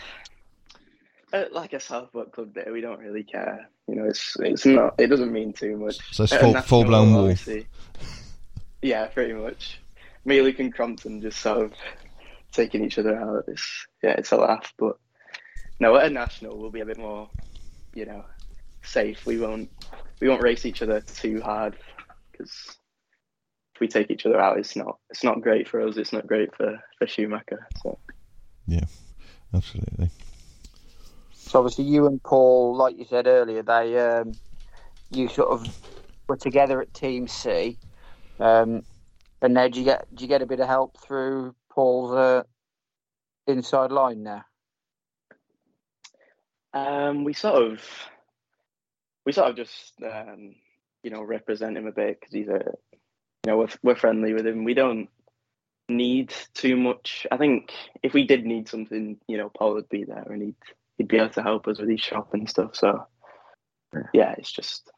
Uh, like a Southport Club Day, we don't really care. You know, it's it's not. It doesn't mean too much. So it's full, full blown war. Yeah, pretty much. Me, Luke, and Crompton just sort of taking each other out. It's yeah, it's a laugh. But no, at a national, we'll be a bit more, you know, safe. We won't we won't race each other too hard because if we take each other out, it's not it's not great for us. It's not great for for Schumacher. So. Yeah, absolutely. So obviously, you and Paul, like you said earlier, they um, you sort of were together at Team C. Um, and now do you get do you get a bit of help through Paul's uh, inside line now? Um, we sort of, we sort of just, um, you know, represent him a bit because he's a, you know, we're we're friendly with him. We don't need too much. I think if we did need something, you know, Paul would be there and he'd he'd be able to help us with his shop and stuff. So, yeah, it's just.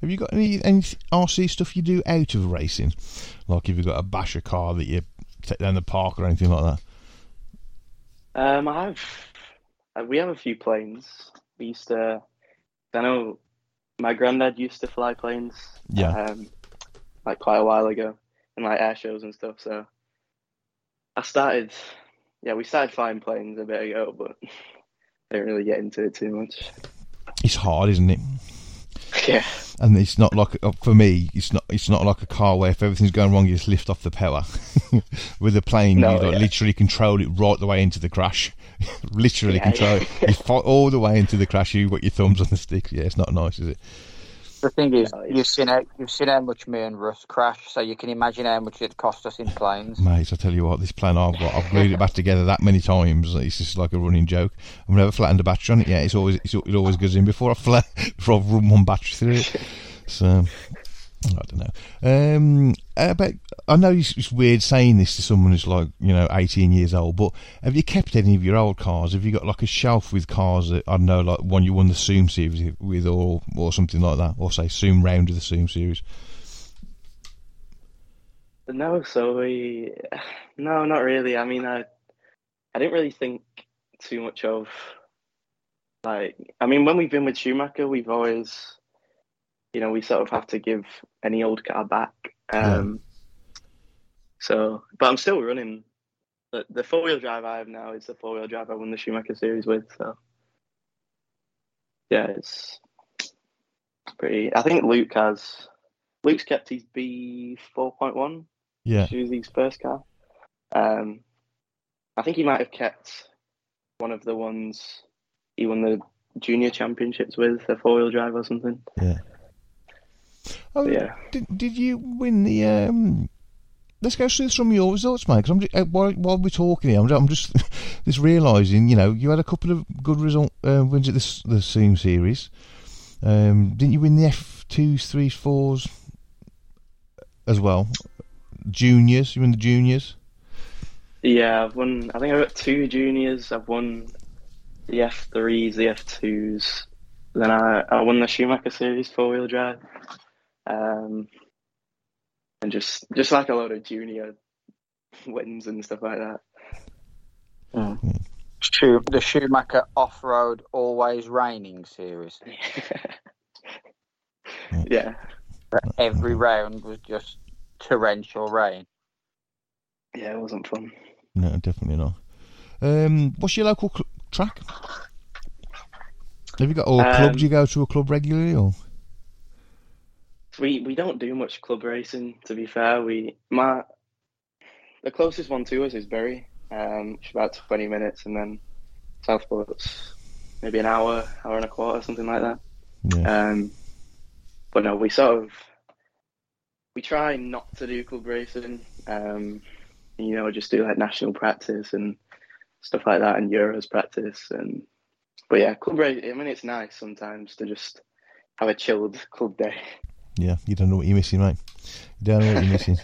Have you got any any RC stuff you do out of racing? Like, if you've got a basher car that you take down the park or anything like that? Um, I have. uh, We have a few planes. We used to. I know my granddad used to fly planes. Yeah. Um, like quite a while ago, in like air shows and stuff. So I started. Yeah, we started flying planes a bit ago, but [LAUGHS] didn't really get into it too much. It's hard, isn't it? Yeah. And it's not like uh, for me. It's not. It's not like a car where if everything's going wrong, you just lift off the power. [LAUGHS] With a plane, No, you like, yeah. literally control it right the way into the crash. [LAUGHS] literally Yeah, control yeah. it. You fight all the way into the crash. You got your thumbs on the stick. Yeah, it's not nice, is it? The thing is, No, you've seen how you've seen how much me and Russ crash, so you can imagine how much it cost us in planes. Mate, I tell you what, this plan I've got, I've glued it back together that many times. It's just like a running joke. I've never flattened a battery on it yet. It's always it's, it always goes in before I flat [LAUGHS] before I've run one battery through it. So I don't know. Um, Uh, but I know it's, it's weird saying this to someone who's like you know 18 years old. But have you kept any of your old cars? Have you got like a shelf with cars that I don't know, like one you won the Zoom series with, or or something like that, or say Zoom round of the Zoom series? No, so we. No, not really. I mean, I. I didn't really think too much of. Like, I mean, when we've been with Schumacher, we've always, you know, we sort of have to give any old car back. Um, So, but I'm still running. The, the four wheel drive I have now is the four wheel drive I won the Schumacher series with. So, yeah, it's pretty. I think Luke has. Luke's kept his B four point one. Yeah, Susie's first car. Um, I think he might have kept one of the ones he won the junior championships with, a four wheel drive or something. yeah. Oh, yeah. Did, did you win the? Um, let's go through some of your results, mate. Because I'm just, uh, while, while we're talking here, I'm, I'm just [LAUGHS] just realising. You know, you had a couple of good result uh, wins at this the Zoom series. Um, didn't you win the F twos, threes, fours as well? Juniors, you won the juniors. Yeah, I've won. I think I've got two juniors. I've won the F3s, the F2s. Then I, I won the Schumacher series four wheel drive. Um, and just just like a lot of junior wins and stuff like that. Schu- the Schumacher Off Road Always Raining series. [LAUGHS] yeah. Every round was just torrential rain. Yeah, it wasn't fun. No, definitely not. Um, what's your local cl- track? Have you got or Um, club? Do you go to a club regularly or? We we don't do much club racing. To be fair, we my the closest one to us is Bury, um, which is about twenty minutes, and then Southport's maybe an hour, hour and a quarter, something like that. Yeah. Um, but no, we sort of we try not to do club racing. Um, you know, just do like national practice and stuff like that, and Euros practice. And but yeah, club racing. I mean, it's nice sometimes to just have a chilled club day. [LAUGHS] Yeah, you don't know what you're missing, mate. You don't know what you're missing.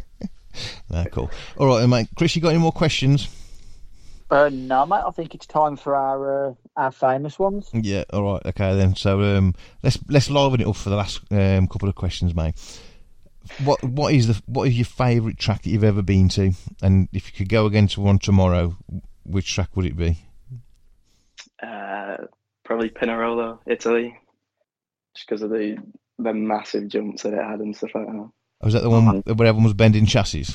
[LAUGHS] nah, cool. All right, then, mate. Chris, you got any more questions? Uh, no, mate. I think it's time for our uh, our famous ones. Yeah. All right. Okay, then. So um, let's let's liven it up for the last um, couple of questions, mate. What what is the what is your favourite track that you've ever been to? And if you could go again to one tomorrow, which track would it be? Uh, probably Pinerolo, Italy, just because of the the massive jumps that it had and stuff like that. Oh, was that the one where everyone was bending chassis?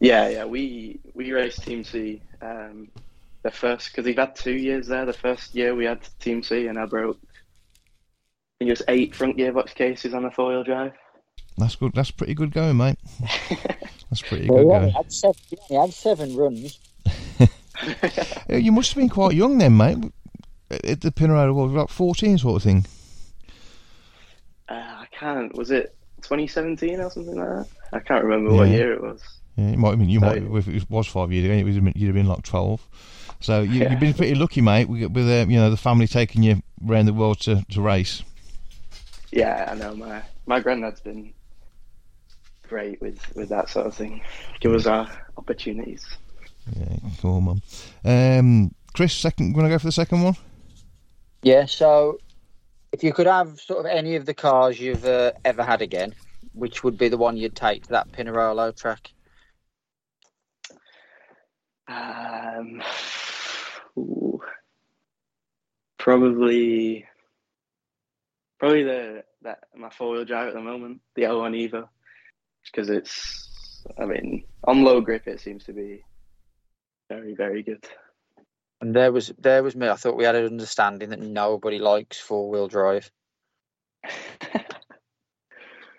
Yeah, yeah. We we raced Team C. Um, the first because we've had two years there. The first year we had Team C, and I broke. I think it was eight front gearbox cases on the four wheel drive. That's good. That's pretty good going, mate. [LAUGHS] That's pretty Well, good we only going. had seven, we had seven runs. [LAUGHS] You must have been quite young then, mate. at the Pinarello, what, about 14 sort of thing? I can't. Was it 2017 or something like that? I can't remember what year it was. Yeah, it might have been, you So- might, if it was five years ago, it would have been, you'd have been like 12. So you, Yeah. you've been pretty lucky, mate, with, with uh, you know, the family taking you around the world to, to race. Yeah, I know. My my granddad's been great with with that sort of thing. Give us our opportunities. Yeah, cool, man. Um, Chris, second, going to go for the second one? Yeah, so if you could have sort of any of the cars you've uh, ever had again, which would be the one you'd take to that Pinarello track? Um, ooh, probably, probably the that my four wheel drive at the moment, the L1 Evo, because it's, I mean, on low grip it seems to be very very good. And there was there was me. I thought we had an understanding that nobody likes four wheel drive. [LAUGHS]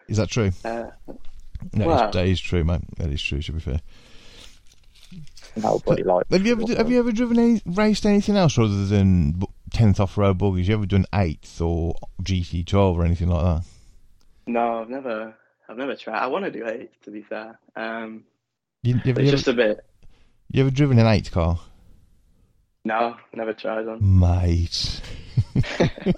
Is that true? uh, No, Wow. that is true, mate. That is true, to be fair. Nobody likes. Have you ever have you ever driven any raced anything else other than tenth off road buggies? You ever done eighth or GT twelve or anything like that? no, I've never, I've never tried. I want to do eight, to be fair. Um, You, you, it's you, just ever, a bit. you ever driven an eight car, No, never tried one. mate? [LAUGHS]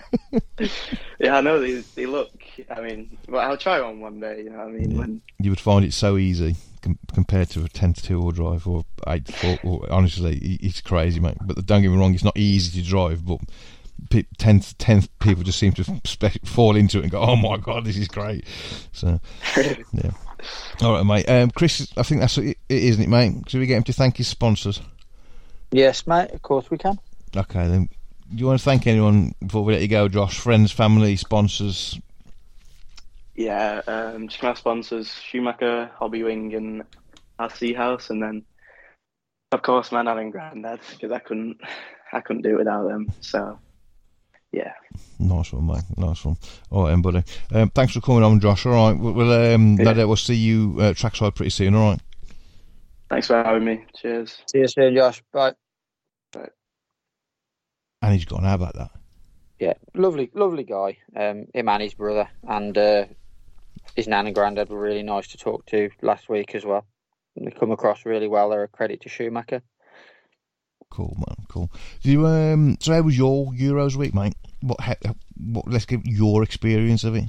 Yeah, I know they they look. I mean, well, I'll try one one day. You know what I mean? Yeah. When You would find it so easy com- compared to a ten to two wheel drive or eight to four. Or, honestly, it's crazy, mate. But don't get me wrong, it's not easy to drive, but. pe- Tenth, tenth people just seem to spe- fall into it and go, "Oh my god, this is great!" So, [LAUGHS] yeah. all right, mate. Um, Chris, I think that's it, it isn't it, mate? Should we get him to thank his sponsors? Yes, mate. Of course we can. Okay, then. Do you want to thank anyone before we let you go, Josh? Friends, family, sponsors? yeah, um, just my sponsors: Schumacher, Hobbywing, and RC House, and then of course my nan and granddad because I couldn't, [LAUGHS] I couldn't do it without them. So, yeah, Nice one, mate. Nice one. All right, then, buddy. Um, thanks for coming on, Josh. All right, we'll, we'll um, Yeah. we'll see you uh, trackside pretty soon. All right. Thanks for having me. Cheers. See you soon, Josh. Bye. Bye. And he's gone. How about that? Yeah, lovely, lovely guy. Um, him and his brother, and uh, his nan and granddad were really nice to talk to last week as well. They come across really well. They're a credit to Schumacher. Cool, man. Cool. Do you um? So, how was your Euros week, mate? What? How, what? Let's give your experience of it.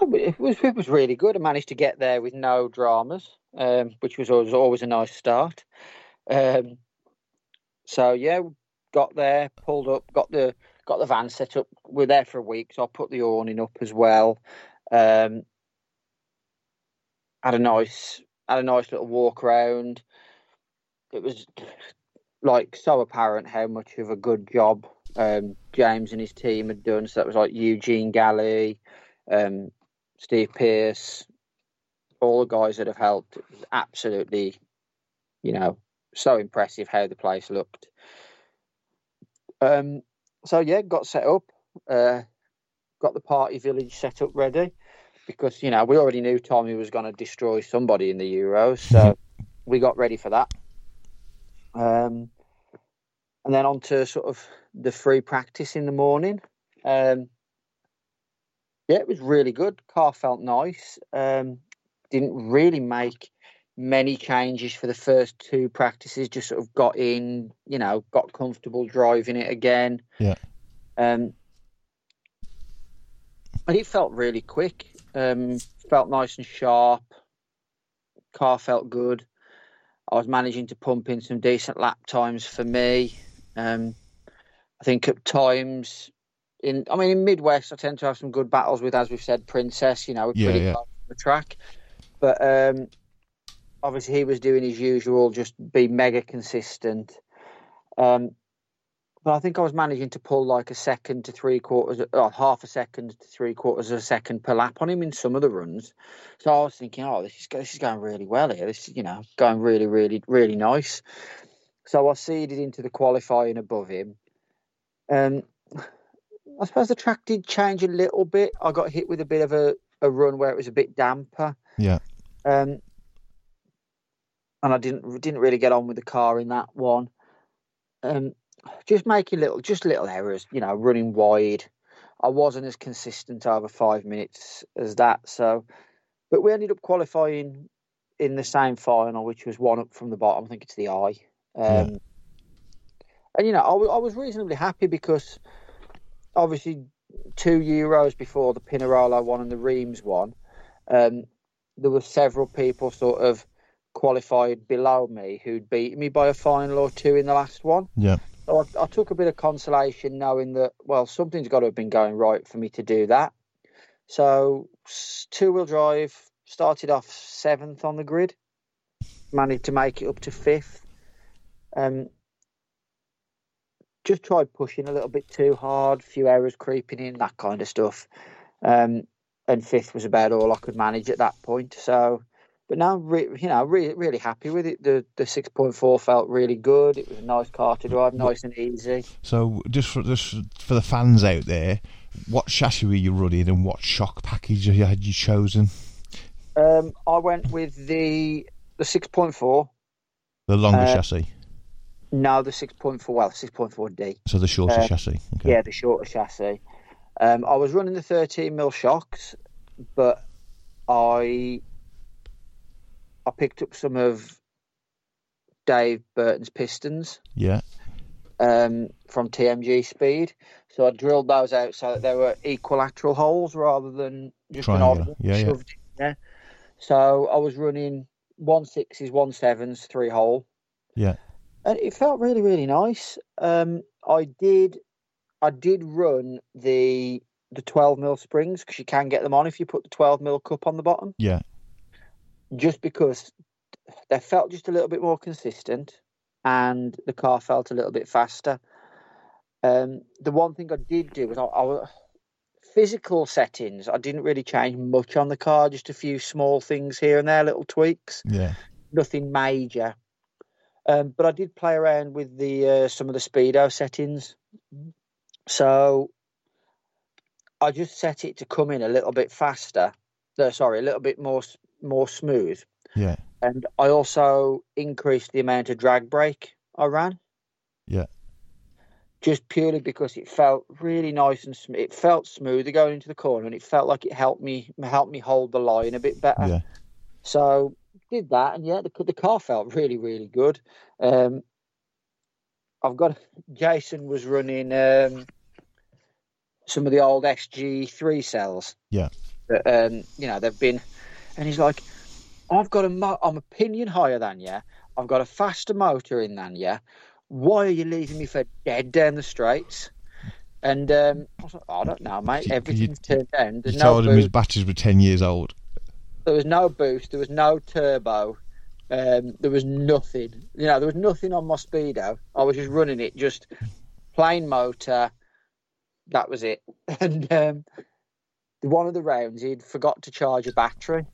It was it was really good. I managed to get there with no dramas, um, which was always always a nice start. Um, so yeah, got there, pulled up, got the got the van set up. We're there for a week, so I put the awning up as well. Um, had a nice had a nice little walk around. It was like so apparent how much of a good job um, James and his team had done. So that was like Eugene Galley, um, Steve Pierce, all the guys that have helped. Absolutely, you know, so impressive how the place looked. Um, so yeah, got set up, uh, got the party village set up ready because you know we already knew Tommy was going to destroy somebody in the Euros, so [LAUGHS] we got ready for that. Um, and then on to sort of the free practice in the morning. Um, yeah, it was really good. Car felt nice. Um, didn't really make many changes for the first two practices. Just sort of got in, you know, got comfortable driving it again. Yeah. Um, and it felt really quick. Um, felt nice and sharp. Car felt good. I was managing to pump in some decent lap times for me. Um, I think at times in, I mean, in Midwest, I tend to have some good battles with, as we've said, Princess. You know, we're Yeah, pretty yeah. close to the track, but um, obviously he was doing his usual, just be mega consistent. Um, but I think I was managing to pull like a second to three quarters, or half a second to three quarters of a second per lap on him in some of the runs. So I was thinking, oh, this is this is going really well here. This is you know going really, really, really nice. So I seeded into the qualifying above him. Um, I suppose the track did change a little bit. I got hit with a bit of a, a run where it was a bit damper. Yeah. Um, and I didn't didn't really get on with the car in that one. Um, just making little, just little errors. You know, running wide. I wasn't as consistent over five minutes as that. So, but we ended up qualifying in the same final, which was one up from the bottom. I think it's the I. Um, Yeah. And you know, I I was reasonably happy because obviously two Euros before the Pinarello one and the Reims one, um, there were several people sort of qualified below me who'd beat me by a final or two in the last one. Yeah. So I, I took a bit of consolation knowing that, well, something's got to have been going right for me to do that. So two wheel drive started off seventh on the grid, managed to make it up to fifth. Um, just tried pushing a little bit too hard, few errors creeping in, that kind of stuff. Um, and fifth was about all I could manage at that point. So, but now, re- you know, really, really happy with it. The the six point four felt really good. It was a nice car to drive, nice and easy. So just for just for the fans out there, what chassis were you running and what shock package had you chosen? Um, I went with the the six point four. The longer Uh, chassis, No, the six point four. Well, six point four D. so the shorter uh, chassis. Okay. Yeah, the shorter chassis. Um, I was running the thirteen mil shocks, but I I picked up some of Dave Burton's pistons Yeah. um, from TMG Speed. So I drilled those out so that they were equilateral holes rather than just an odd one Yeah, yeah. shoved in there. So I was running one sixes, one sevens, three hole. Yeah. And it felt really really nice. Um, I did, I did run the the twelve mil springs because you can get them on if you put the twelve mil cup on the bottom. Yeah. Just because they felt just a little bit more consistent, and the car felt a little bit faster. Um, the one thing I did do was I, I was- physical settings. I didn't really change much on the car, just a few small things here and there, little tweaks Yeah. nothing major. Um, but I did play around with the uh, some of the speedo settings. So I just set it to come in a little bit faster. No, sorry, a little bit more more smooth. Yeah. And I also increased the amount of drag brake I ran. Yeah. Just purely because it felt really nice and sm- it felt smoother going into the corner, and it felt like it helped me helped me hold the line a bit better. Yeah. So did that, and yeah, the, the car felt really, really good. Um, I've got Jason was running um, some of the old SG three cells. Yeah. That, um, you know they've been, and he's like, I've got a, mo- I'm a pinion higher than you. I've got a faster motor in than you. Why are you leaving me for dead down the straights? And um, I was like, I don't know, mate. You- Everything's turned down. You no told him his batteries were ten years old. There was no boost. There was no turbo. Um, there was nothing. You know, there was nothing on my speedo. I was just running it, just plain motor. That was it. [LAUGHS] And um, one of the rounds, he'd forgot to charge a battery.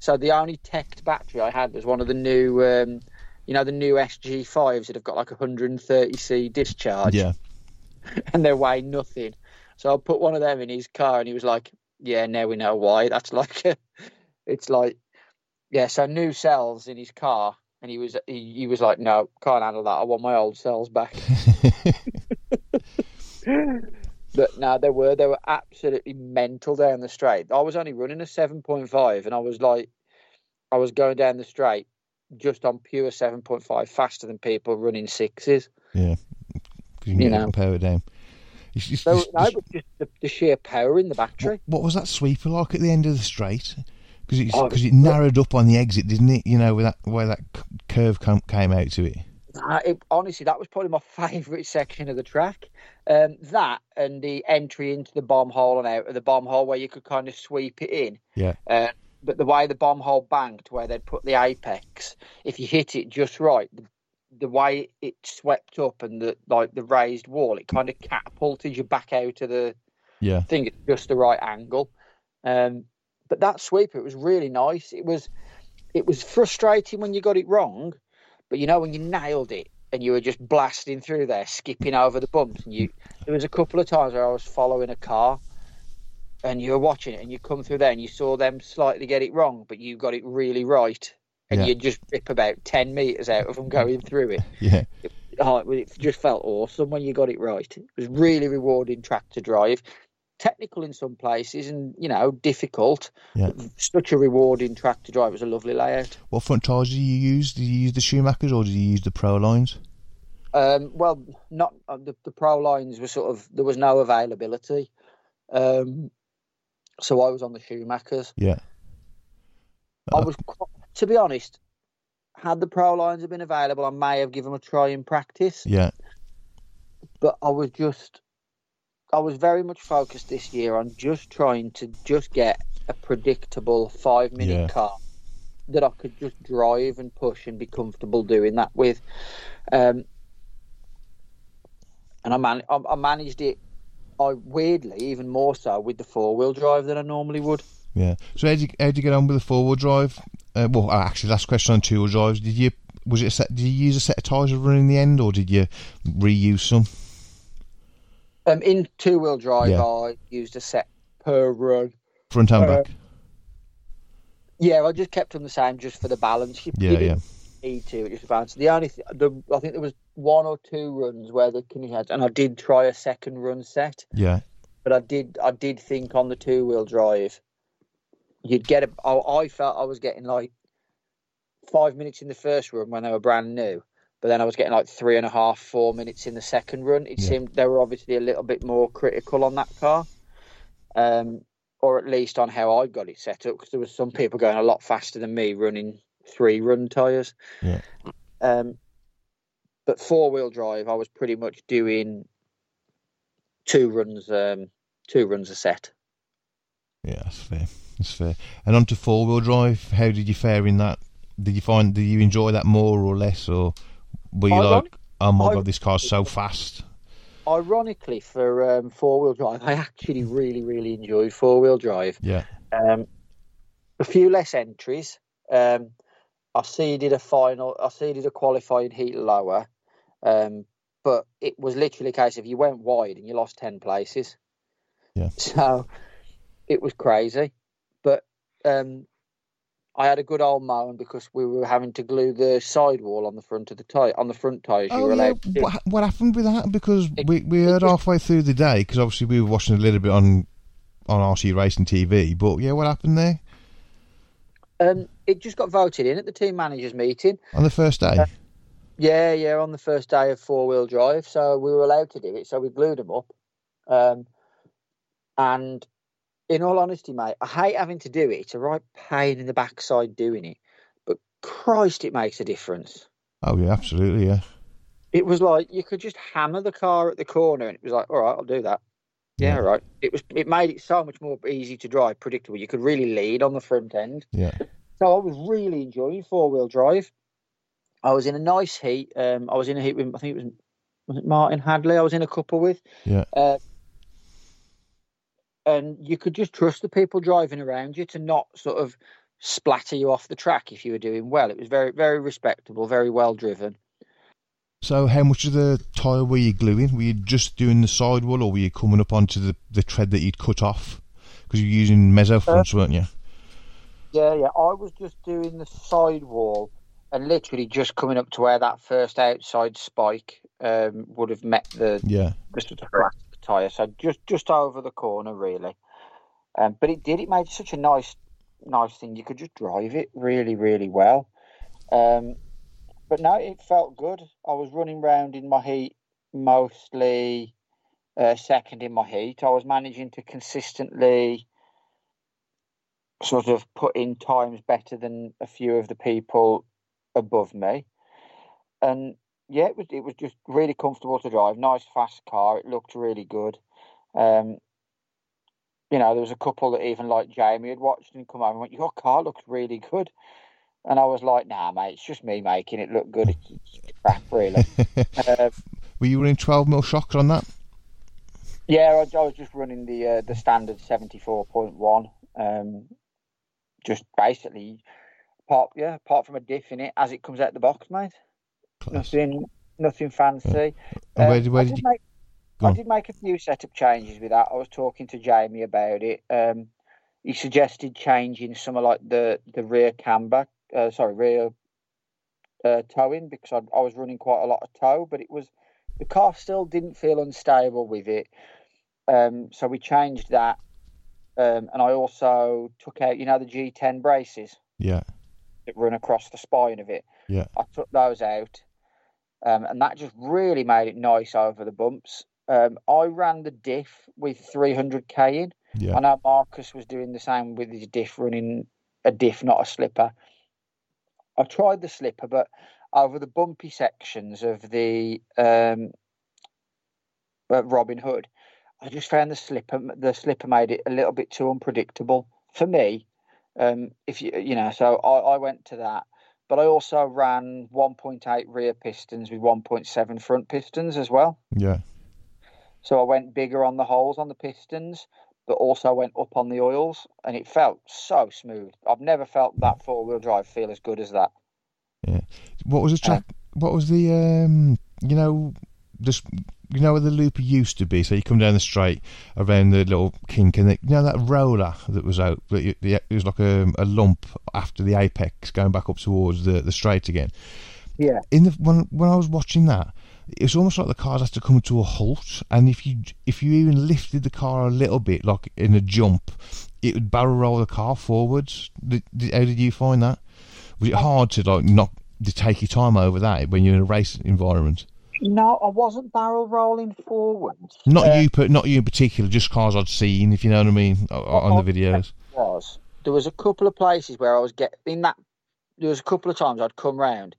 So the only teched battery I had was one of the new, um, you know, the new SG5s that have got like 130c discharge Yeah. [LAUGHS] and they weigh nothing. So I put one of them in his car, and he was like, "Yeah, now we know why." That's like, a, it's like, yeah. So new cells in his car, and he was he, he was like, "No, can't handle that. I want my old cells back." [LAUGHS] But no, they were they were absolutely mental down the straight. I was only running a seven point five, and I was like, I was going down the straight just on pure seven point five faster than people running sixes. yeah. You can You know. power down. It's just- So it's- no, it's- but just the, the sheer power in the battery. what, what was that sweeper like at the end of the straight? Because it, Oh, it narrowed up on the exit, didn't it? You know, where that where that curve came out to it. Uh, it, honestly, that was probably my [LAUGHS] favourite section of the track. Um, that and the entry into the bomb hole and out of the bomb hole where you could kind of sweep it in. Yeah. Uh, but the way the bomb hole banked, where they'd put the apex, if you hit it just right, the, the way it swept up and the like the raised wall, it kind of catapulted you back out of the Yeah. thing at just the right angle. Um, but that sweeper, it was really nice. It was, it was frustrating when you got it wrong, but you know when you nailed it and you were just blasting through there, skipping over the bumps, and you. There was a couple of times where I was following a car, and you were watching it, and you come through there, and you saw them slightly get it wrong, but you got it really right, and Yeah. you just rip about ten meters out of them going through it. [LAUGHS] Yeah. oh, it just felt awesome when you got it right. It was really rewarding track to drive. Technical in some places, and you know, difficult. Yeah. Such a rewarding track to drive. It was a lovely layout. What front tyres did you use? Did you use the Schumachers or did you use the Pro lines? Um, well, not uh, the, the pro lines were sort of there was no availability, um, so I was on the Schumachers. Yeah. I was, to be honest, had the pro lines have been available, I may have given them a try in practice. Yeah. But I was just, I was very much focused this year on just trying to just get a predictable five minute Yeah. car that I could just drive and push and be comfortable doing that with. Um, and I, man- I, I managed it. I weirdly even more so with the four wheel drive than I normally would. Yeah. So how did you, how did you get on with the four wheel drive? Uh, well, uh, actually, last question on two wheel drives. Did you was it a set? Did you use a set of tyres to run in the end, or did you reuse some? Um, in two wheel drive, Yeah. I used a set per run. Front and Uh, back. Yeah, I just kept them the same just for the balance. You, Yeah, you yeah. need to it just balance. The only th- the I think there was one or two runs where the Kinney had, and I did try a second run set, Yeah. but I did I did think on the two wheel drive, you'd get a. I, I felt I was getting like five minutes in the first run when they were brand new. But then I was getting like three and a half, four minutes in the second run. It Yeah. seemed they were obviously a little bit more critical on that car. Um, or at least on how I got it set up, because there was some people going a lot faster than me running three run tyres. Yeah. Um, but four wheel drive, I was pretty much doing two runs, um, two runs a set. Yeah, that's fair. That's fair. And on to four wheel drive, how did you fare in that? Did you find did you enjoy that more or less, or were you Ironic- like, oh my I- god, this car's so fast? Ironically, for um, four wheel drive, I actually really, really enjoyed four wheel drive. Yeah, Um, a few less entries. Um, I seeded a final. I seeded a qualifying heat lower, um, but it was literally a case of you went wide and you lost ten places. Yeah. [LAUGHS] So it was crazy, but um, I had a good old moan because we were having to glue the sidewall on the front of the tire on the front tires. Oh yeah, allowed to do. what, what happened with that? Because It- we we heard just- halfway through the day because obviously we were watching a little bit on on RC Racing TV. But yeah, what happened there Um, it just got voted in at the team managers meeting. on the first day? Yeah, yeah, on the first day of four wheel drive, so we were allowed to do it. So we glued them up. Um, and in all honesty, mate, I hate having to do it. It's a right pain in the backside doing it, but Christ, it makes a difference. Oh yeah, absolutely. Yeah, It was like you could just hammer the car at the corner, and it was like, all right, I'll do that. Yeah, Yeah. right. It was. It made it so much more easy to drive, predictable. You could really lead on the front end. yeah, So I was really enjoying four wheel drive. I was in a nice heat. Um, I was in a heat with I think it was was it Martin Hadley. I was in a couple with. Yeah. Uh, and you could just trust the people driving around you to not sort of splatter you off the track if you were doing well. It was very very respectable, very well driven. So how much of the tyre were you gluing? Were you just doing the sidewall, or were you coming up onto the, the tread that you'd cut off? Because you're using mezzo fronts, weren't you? Yeah, yeah. I was just doing the sidewall and literally just coming up to where that first outside spike um, would have met the Yeah, the sort of tyre, so just just over the corner really. Um, but it did. It made such a nice nice thing. You could just drive it really really well. Um, but no, it felt good. I was running round in my heat mostly uh, second in my heat. I was managing to consistently sort of put in times better than a few of the people above me. And yeah, it was it was just really comfortable to drive. Nice fast car. It looked really good. Um, you know, there was a couple that even like Jamie had watched and come over and went, "Your car looks really good," and I was like, "Nah, mate, it's just me making it look good. It's, crap, really." uh, [LAUGHS] were you running 12 mil shocks on that? yeah, I, I was just running the uh, the standard seventy four point one. Um, just basically, apart yeah, apart from a diff in it as it comes out the box, mate. Class. Nothing, nothing fancy. And where Um, where did did you? make, I did make a few setup changes with that. I was talking to Jamie about it. Um, he suggested changing some of like the the rear camber, uh, sorry, rear uh, towing because I, I was running quite a lot of toe, but it was the car still didn't feel unstable with it. Um, so we changed that, um, and I also took out you know the G10 braces Yeah. that run across the spine of it. Yeah. I took those out, um, and that just really made it nice over the bumps. Um, I ran the diff with 300k in. Yeah. I know Marcus was doing the same with his diff, running a diff, not a slipper. I tried the slipper, but over the bumpy sections of the um, uh, Robin Hood, I just found the slipper the slipper made it a little bit too unpredictable for me. Um, if you you know, so I, I went to that, but I also ran 1.8 rear pistons with 1.7 front pistons as well. Yeah. So I went bigger on the holes on the pistons, but also went up on the oils, and it felt so smooth. I've never felt that four wheel drive feel as good as that. Yeah. What was the track? what was the um? You know, just you know where the looper used to be. So you come down the straight around the little kink, and the, you know that roller that was out. That you- the- it was like a, a lump after the apex, going back up towards the the straight again. Yeah. In the when when I was watching that, it's almost like the cars had to come to a halt, and if you if you even lifted the car a little bit, like in a jump, it would barrel roll the car forwards. Did, did, how did you find that? Was it hard to like not to take your time over that when you're in a race environment? No, I wasn't barrel rolling forwards. Not Uh, you, but not you in particular. Just cars I'd seen, if you know what I mean, on the videos. was there was a couple of places where I was getting that. There was a couple of times I'd come round,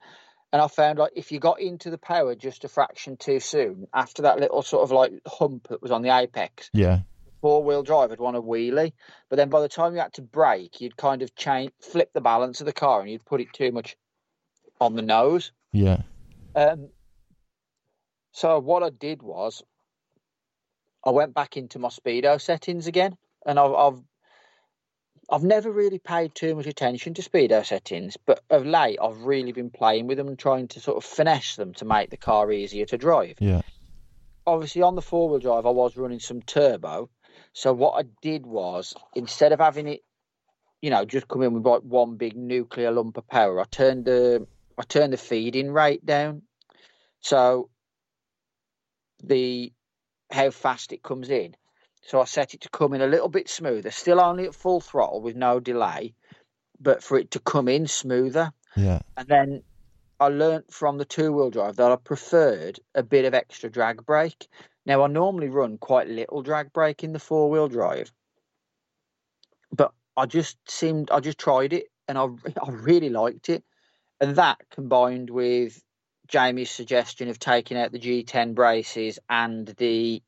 and I found like if you got into the power just a fraction too soon, after that little sort of like hump that was on the apex, Yeah, four wheel drive would want a wheelie. But then by the time you had to brake, you'd kind of change, flip the balance of the car, and you'd put it too much on the nose. yeah, Um, so what I did was, I went back into my speedo settings again, and I've, I've I've never really paid too much attention to speedo settings, but of late I've really been playing with them and trying to sort of finesse them to make the car easier to drive. yeah, Obviously, on the four wheel drive, I was running some turbo, so what I did was instead of having it, you know, just come in with like one big nuclear lump of power, I turned the I turned the feeding rate down, so the how fast it comes in. So I set it to come in a little bit smoother, still only at full throttle with no delay, but for it to come in smoother. yeah, And then I learnt from the two wheel drive that I preferred a bit of extra drag brake. Now I normally run quite little drag brake in the four wheel drive, but I just seemed I just tried it and I [LAUGHS] I really liked it, and that combined with Jamie's suggestion of taking out the G10 braces and the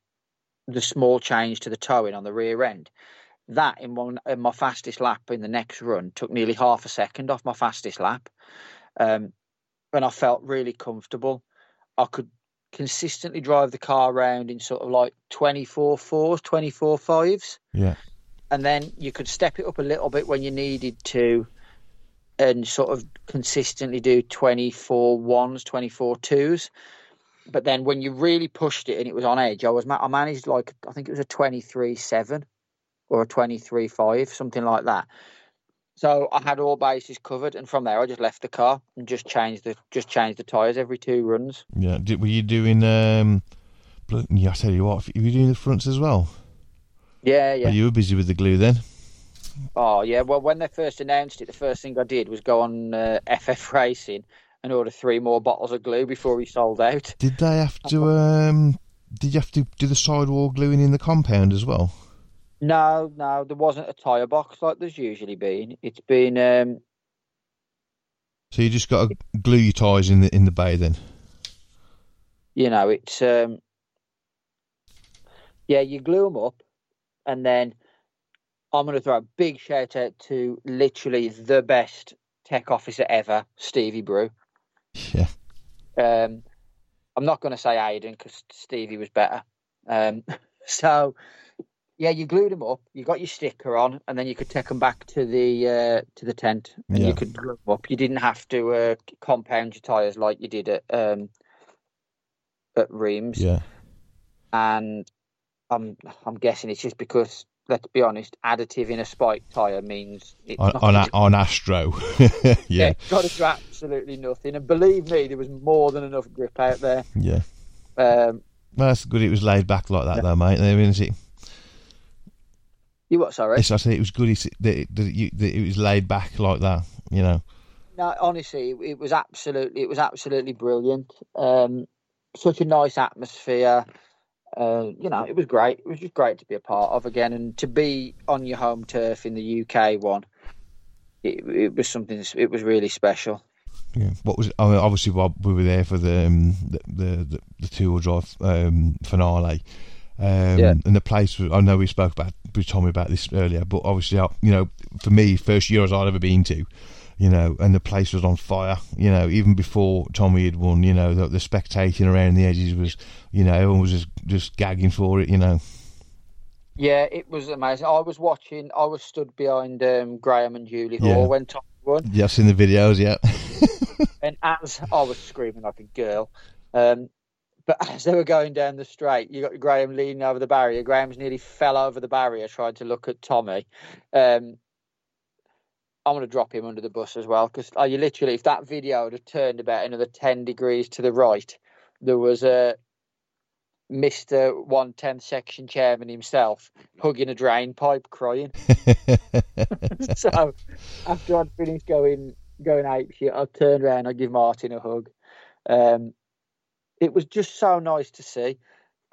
the small change to the towing on the rear end. That in one in my fastest lap in the next run took nearly half a second off my fastest lap, um, and I felt really comfortable. I could consistently drive the car around in sort of like 24 fours, 24 fives, yeah, and then you could step it up a little bit when you needed to, and sort of consistently do 24 ones, 24 twos. But then when you really pushed it and it was on edge, I was I managed like I think it was a 23 seven or a 23 5, something like that. So I had all bases covered, and from there I just left the car and just changed the just changed the tires every two runs. yeah. Did, were you doing? um I tell you what, you were doing the fronts as well. Yeah, yeah. But you were busy with the glue then. Oh yeah. Well, when they first announced it, the first thing I did was go on uh, FF Racing and order three more bottles of glue before we sold out. Did they have to? um Did you have to do the sidewall gluing in the compound as well? No, no, there wasn't a tyre box like there's usually been. It's been um, So you just got to glue your tyres in the in the bay then. you know, it's um, yeah, you glue them up, and then I'm going to throw a big shout out to literally the best tech officer ever, Stevie Brew. Yeah, Um, I'm not going to say Aiden because Stevie was better. Um, [LAUGHS] so yeah, you glued them up. You got your sticker on, and then you could take them back to the uh, to the tent, and Yeah. you could glue 'em up. You didn't have to uh, compound your tires like you did at um, at Reams. yeah, And I'm I'm guessing it's just because let's be honest, additive in a spike tyre means it's on not on, a, on Astro. [LAUGHS] yeah, yeah, it's got to do absolutely nothing. And believe me, there was more than enough grip out there. yeah. Um, Well, that's good. It was laid back like that, though, mate. I mean, is it? you what? Sorry. Yes, I said it was good. That it, that, that it was laid back like that. You know. No, honestly, it, it was absolutely, it was absolutely brilliant. Um, such a nice atmosphere. Uh, you know, it was great. It was just great to be a part of again, and to be on your home turf in the UK one. It, it was something. It was really special. Yeah. What was? I mean, obviously, Bob, we were there for the um, the, the the two drive um, finale. Um, Yeah. And the place was. I know we spoke about. We told me about this earlier, but obviously, I, you know, for me, first Euros I'd ever been to. You know, and the place was on fire. You know, even before Tommy had won. You know, the, the spectating around the edges was. You know, everyone was just just gagging for it. You know. Yeah, it was amazing. I was watching. I was stood behind um, Graham and Julie Hall Yeah. when Tom won. Yeah, I've seen the videos. Yeah. [LAUGHS] And as I was screaming like a girl, um, but as they were going down the straight, you got Graham leaning over the barrier. Graham's nearly fell over the barrier trying to look at Tommy. Um, I'm going to drop him under the bus as well because you literally, if that video had turned about another 10 degrees to the right, there was a Mr. 110 section chairman himself hugging a drain pipe crying. [LAUGHS] [LAUGHS] so after I'd finished going going ape shit, I turned around, I give Martin a hug. Um, it was just so nice to see.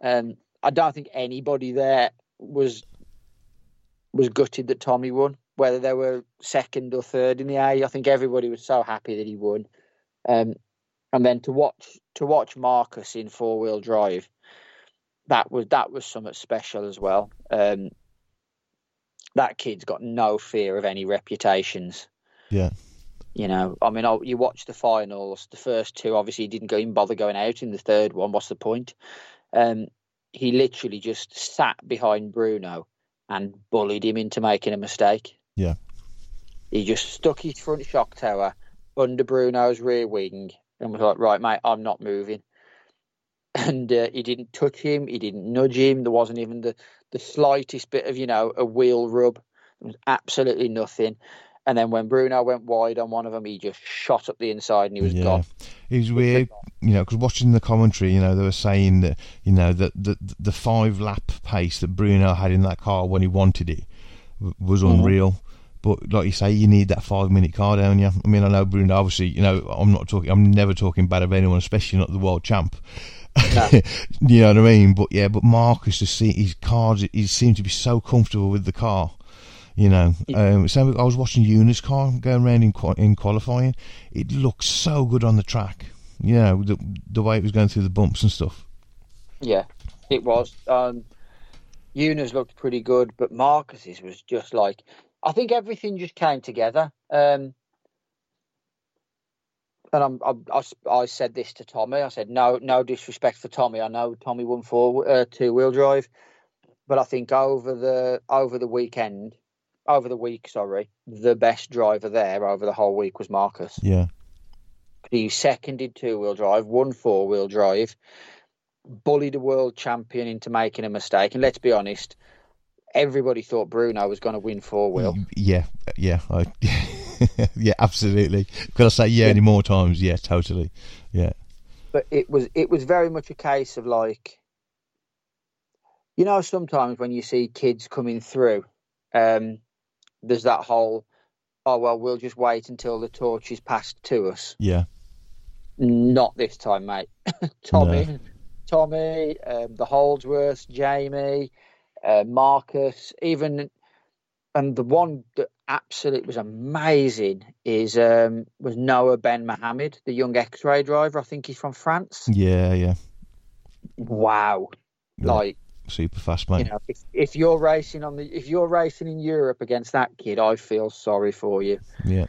Um, I don't think anybody there was was gutted that Tommy won, whether they were second or third in the A. I think everybody was so happy that he won. Um, and then to watch to watch Marcus in four wheel drive, that was that was something special as well. Um, that kid's got no fear of any reputations. Yeah. You know, I mean, you watch the finals. The first two, obviously, he didn't go even bother going out in the third one. What's the point? Um, he literally just sat behind Bruno and bullied him into making a mistake. Yeah. He just stuck his front shock tower under Bruno's rear wing and was like, "Right, mate, I'm not moving." [LAUGHS] And uh, he didn't touch him. He didn't nudge him. There wasn't even the the slightest bit of you know a wheel rub. There was absolutely nothing. And then when Bruno went wide on one of them, he just shot up the inside and he was yeah. gone. It was weird, you know, because watching the commentary, you know, they were saying that, you know, that the the five lap pace that Bruno had in that car when he wanted it was Mhm. unreal. But like you say, you need that five minute car, don't you? I mean, I know Bruno. Obviously, you know, I'm not talking. I'm never talking bad of anyone, especially not the world champ. No. [LAUGHS] you know what I mean? But yeah, but Marcus just see his cars. He seemed to be so comfortable with the car. You know, um, so I was watching Eunice's car going around in in qualifying. It looked so good on the track. You know, the the way it was going through the bumps and stuff. Yeah, it was. Um, Yuna's looked pretty good, but Marcus's was just like I think everything just came together. Um, and I'm, I'm, I, I said this to Tommy. I said no, no disrespect for Tommy. I know Tommy won four uh, two wheel drive, but I think over the over the weekend, over the week, sorry, the best driver there over the whole week was Marcus. Yeah, He seconded two wheel drive, won four wheel drive, bullied a world champion into making a mistake. And let's be honest, everybody thought Bruno was going to win four wheel. yeah, yeah, I, [LAUGHS] yeah, absolutely. Could I say yeah, Yeah. any more times? Yeah, totally. Yeah, But it was it was very much a case of like, you know, sometimes when you see kids coming through, um, there's that whole, oh well, we'll just wait until the torch is passed to us. yeah, Not this time, mate. [LAUGHS] Tommy, Tommy, um, the Holdsworths, Jamie, uh, Marcus, even, and the one that absolutely was amazing is um, was Noah Ben Mohammed, the young X-ray driver. I think he's from France. yeah, yeah. Wow, Yeah. like Super fast, you know, if, if you're racing on the if you're racing in Europe against that kid, I feel sorry for you. Yeah,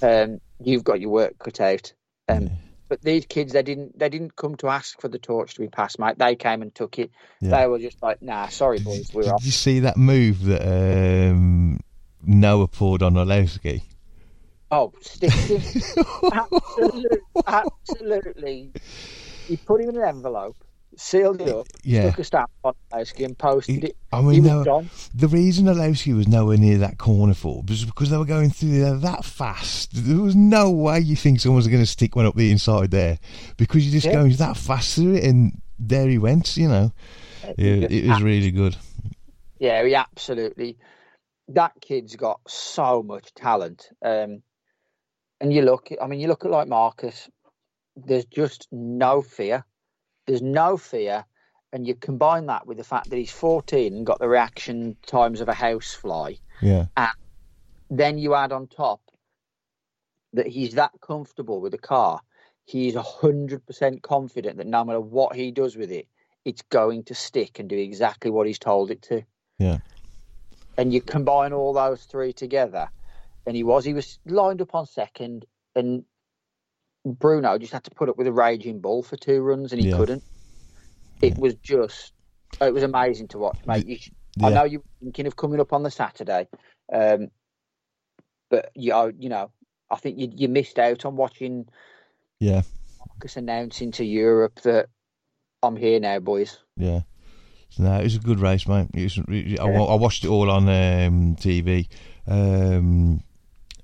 Um, you've got your work cut out. Um, yeah. But these kids, they didn't they didn't come to ask for the torch to be passed, mate. They came and took it. Yeah. They were just like, nah, sorry boys, we're Did off. you see that move that um, Noah pulled on Orlowski? Oh, [LAUGHS] absolutely, absolutely. He put him in an envelope, sealed it up, Yeah. stuck a stamp on Orlowski and posted it. I mean, gone. the reason Orlowski was nowhere near that corner for was because they were going through there that fast. There was no way you think someone's going to stick one up the inside there because you're just Yeah. going that fast through it, and there he went. You know, it, it was really good. Yeah, he absolutely. That kid's got so much talent. Um, and you look, I mean, you look at like Marcus. There's just no fear. There's no fear, and you combine that with the fact that he's 14 and got the reaction times of a housefly. Yeah, Then you add on top that he's that comfortable with the car. He's hundred percent confident that no matter what he does with it, it's going to stick and do exactly what he's told it to. Yeah. And you combine all those three together, and he was he was lined up on second, and Bruno just had to put up with a raging bull for two runs, and he Yeah. couldn't. It Yeah. was just, it was amazing to watch, mate. You, should- I know you're thinking of coming up on the Saturday, um, but you, you know, I think you you missed out on watching yeah, Marcus announcing to Europe that I'm here now, boys. yeah. No, it was a good race, mate. It was, I, I watched it all on um, TV. Um,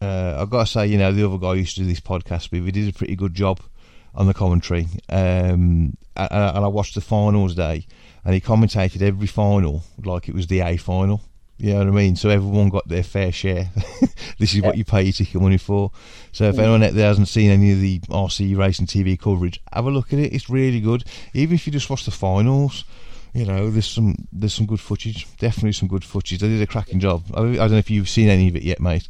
uh, I've got to say, you know, the other guy used to do this podcast with, he did a pretty good job on the commentary. Um, and, and I watched the finals day, and he commentated every final like it was the A final. You know what I mean? So everyone got their fair share. [LAUGHS] this is what you pay your ticket money for. So if anyone out there hasn't seen any of the RC racing TV coverage, have a look at it. It's really good. Even if you just watch the finals, you know, there's some there's some good footage. Definitely some good footage. They did a cracking job. I, I don't know if you've seen any of it yet, mate.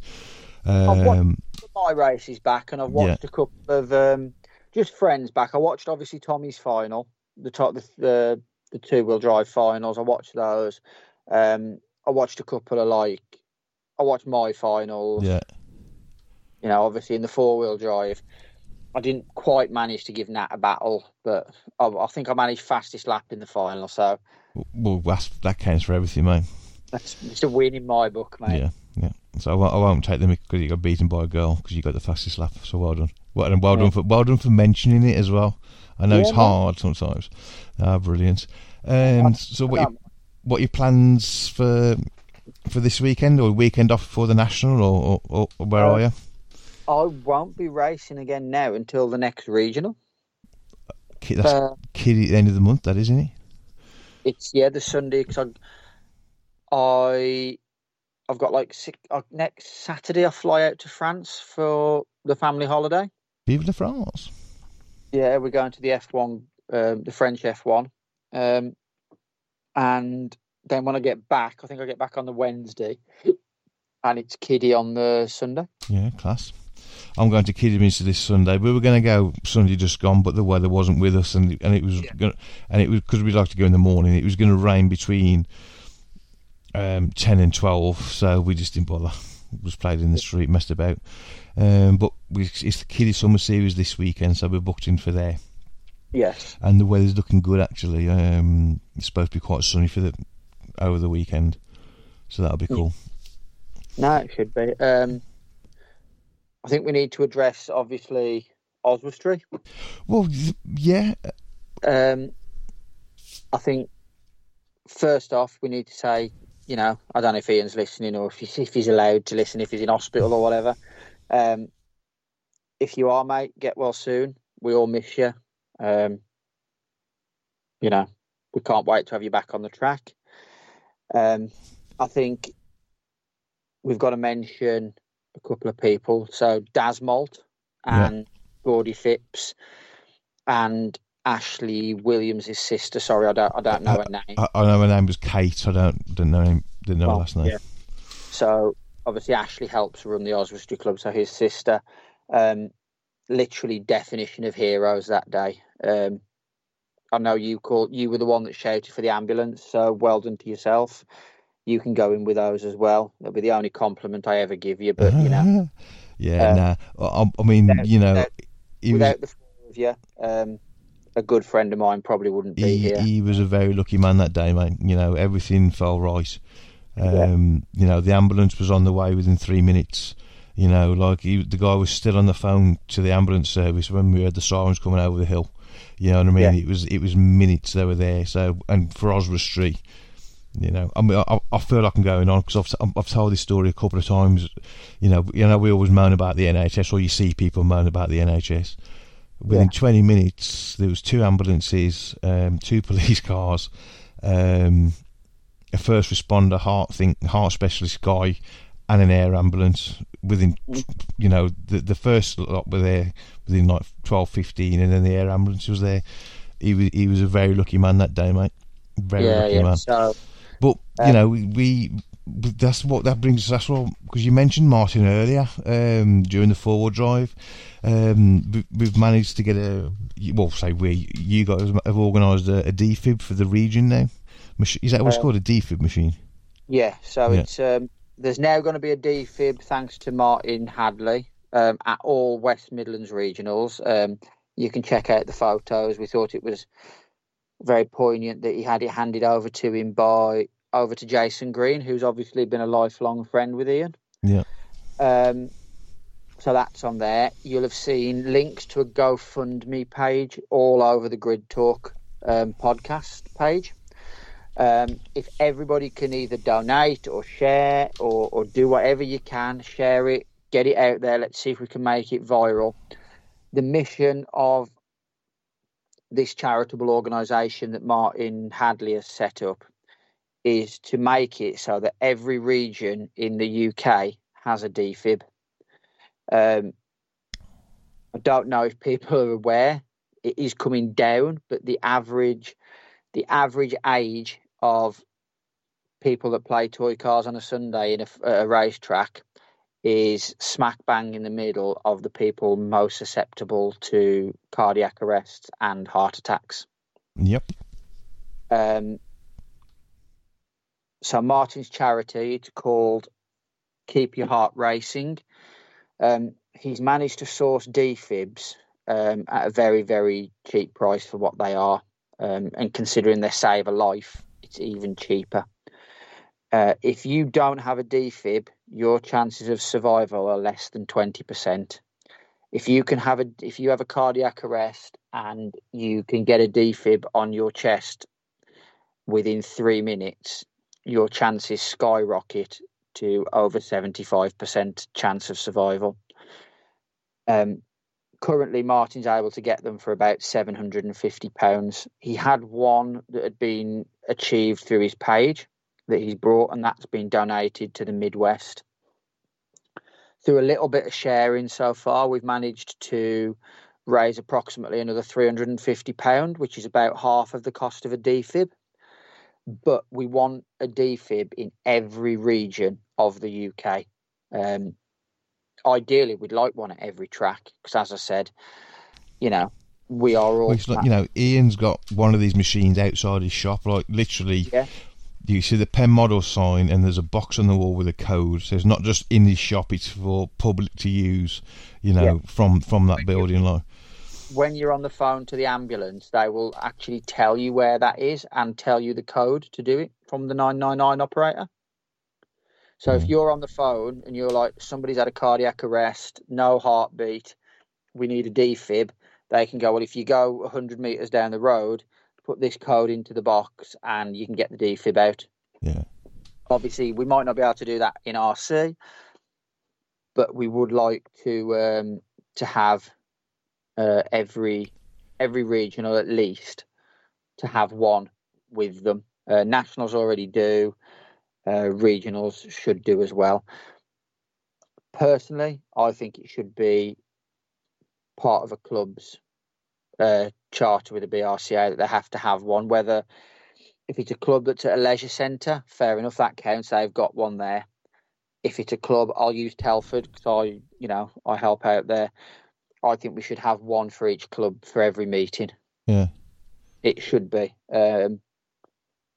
I've watched- Um, My race is back, and I've watched a couple of um, just friends back. I watched obviously Tommy's final, the top the the, the two wheel drive finals. I watched those. Um, I watched a couple of like, I watched my finals. yeah, you know, obviously in the four wheel drive. I didn't quite manage to give Nat a battle, but I, I think I managed fastest lap in the final. So well, that counts for everything, mate. that's it's a win in my book, mate. Yeah, yeah. So I won't, I won't take them because you got beaten by a girl because you got the fastest lap. So well done. Well, well done for well done for mentioning it as well. I know it's Yeah, man. hard sometimes. Ah, brilliant. Um, so what your, what your plans for for this weekend or weekend off for the national or, or, or where Uh, are you? I won't be racing again now until the next regional. That's Uh, kid at the end of the month, that isn't it? it's yeah the Sunday because I, I I've got like six, uh, next Saturday I fly out to France for the family holiday. Vive la France. Yeah, we're going to the F1, um, the French F1. Um, and then when I get back, I think I get back on the Wednesday, and it's Kiddie on the Sunday. Yeah, class. I'm going to Kidderminster this Sunday. We were going to go Sunday just gone, but the weather wasn't with us, and and it was gonna, and it was because we'd like to go in the morning. It was going to rain between um, ten and twelve, so we just didn't bother. was played in the street, messed about. Um, but we, it's the Kiddie Summer Series this weekend, so we're booked in for there, Yes. and the weather's looking good actually. Um, it's supposed to be quite sunny for the over the weekend, so that'll be cool. No, it should be. Um, I think we need to address obviously Oswestry. Well, yeah, Um, I think first off, we need to say, you know, I don't know if Ian's listening or if he's, if he's allowed to listen, if he's in hospital or whatever. Um, if you are, mate, get well soon. We all miss you. Um, you know, we can't wait to have you back on the track. Um, I think we've got to mention a couple of people. So Dasmalt Yeah. and Gordy Phipps and Ashley Williams' sister. Sorry, I don't I don't know her name. I, I know her name was Kate. I don't didn't know him, didn't know her last name. yeah. So obviously Ashley helps run the Oswestry Club. So his sister, um, literally definition of heroes that day. Um, I know you called you were the one that shouted for the ambulance. So well done to yourself. You can go in with those as well. That'll be the only compliment I ever give you. But you know, [LAUGHS] yeah, Uh, nah. I, I mean, without- you know, without- was without the four of you, um, a good friend of mine probably wouldn't be he, here. he was a very lucky man that day, mate. You know, everything fell right. Um, You know, the ambulance was on the way within three minutes. You know, like he, the guy was still on the phone to the ambulance service when we heard the sirens coming over the hill. You know what I mean? Yeah. It was it was minutes they were there. So and for Oswestry, you know, I mean, I, I feel like I'm going on because I've I've told this story a couple of times. You know, you know, we always moan about the NHS, or you see people moan about the NHS. Within Yeah. 20 minutes, there was two ambulances, um, two [LAUGHS] police cars, um, a first responder, heart think heart specialist guy, and an air ambulance. Within, you know, the the first lot were there within like 12, 15, and then the air ambulance was there. He was he was a very lucky man that day, mate. Very yeah, lucky yeah. man. So But you Um, know, we, we that's what that brings us. That's what because you mentioned Martin earlier um, during the forward drive. Um, we, we've managed to get a well, say we, you guys have organised a, a defib for the region now. Is that what's Um, called a defib machine? Yeah, so Yeah. it's um, there's now going to be a defib thanks to Martin Hadley um, at all West Midlands regionals. Um, you can check out the photos. We thought it was very poignant that he had it handed over to him by over to Jason Green, who's obviously been a lifelong friend with Ian. Yeah. Um, so that's on there. You'll have seen links to a GoFundMe page all over the Grid Talk um, podcast page. Um, if everybody can either donate or share or, or do whatever you can, share it, get it out there. Let's see if we can make it viral. The mission of this charitable organisation that Martin Hadley has set up is to make it so that every region in the UK has a defib. Um, I don't know if people are aware it is coming down, but the average the average age of people that play toy cars on a Sunday in a, a racetrack is smack bang in the middle of the people most susceptible to cardiac arrests and heart attacks. Yep. Um, so Martin's charity, it's called Keep Your Heart Racing. Um, he's managed to source defibs um, at a very, very cheap price for what they are. Um, and considering they save a life, it's even cheaper. Uh, if you don't have a defib, your chances of survival are less than 20%. If you can have a if you have a cardiac arrest and you can get a defib on your chest within 3 minutes, your chances skyrocket to over 75% chance of survival. Um, currently, Martin's able to get them for about £750. He had one that had been achieved through his page that he's brought, and that's been donated to the Midwest. Through a little bit of sharing so far, we've managed to raise approximately another £350, which is about half of the cost of a defib but we want a defib in every region of the UK. Um, ideally, we'd like one at every track because, as I said, you know, we are all. Well, like, you know, Ian's got one of these machines outside his shop, like literally. Yeah. You see the pen model sign, and there's a box on the wall with a code. So it's not just in his shop; it's for public to use. You know, Yeah. from from that building, like. When you're on the phone to the ambulance, they will actually tell you where that is and tell you the code to do it from the 999 operator. So if Mhm. you're on the phone and you're like, somebody's had a cardiac arrest, no heartbeat, we need a defib, they can go, well, if you go 100 meters down the road, put this code into the box and you can get the defib out. Yeah. Obviously, we might not be able to do that in RC, but we would like to um, to have uh, every every regional at least to have one with them. Uh, nationals already do. Uh, regionals should do as well. Personally, I think it should be part of a club's uh, charter with the BRCA that they have to have one. Whether if it's a club that's at a leisure centre, fair enough, that counts. They've got one there. If it's a club, I'll use Telford because I, you know, I help out there. I think we should have one for each club for every meeting. Yeah. It should be. Um,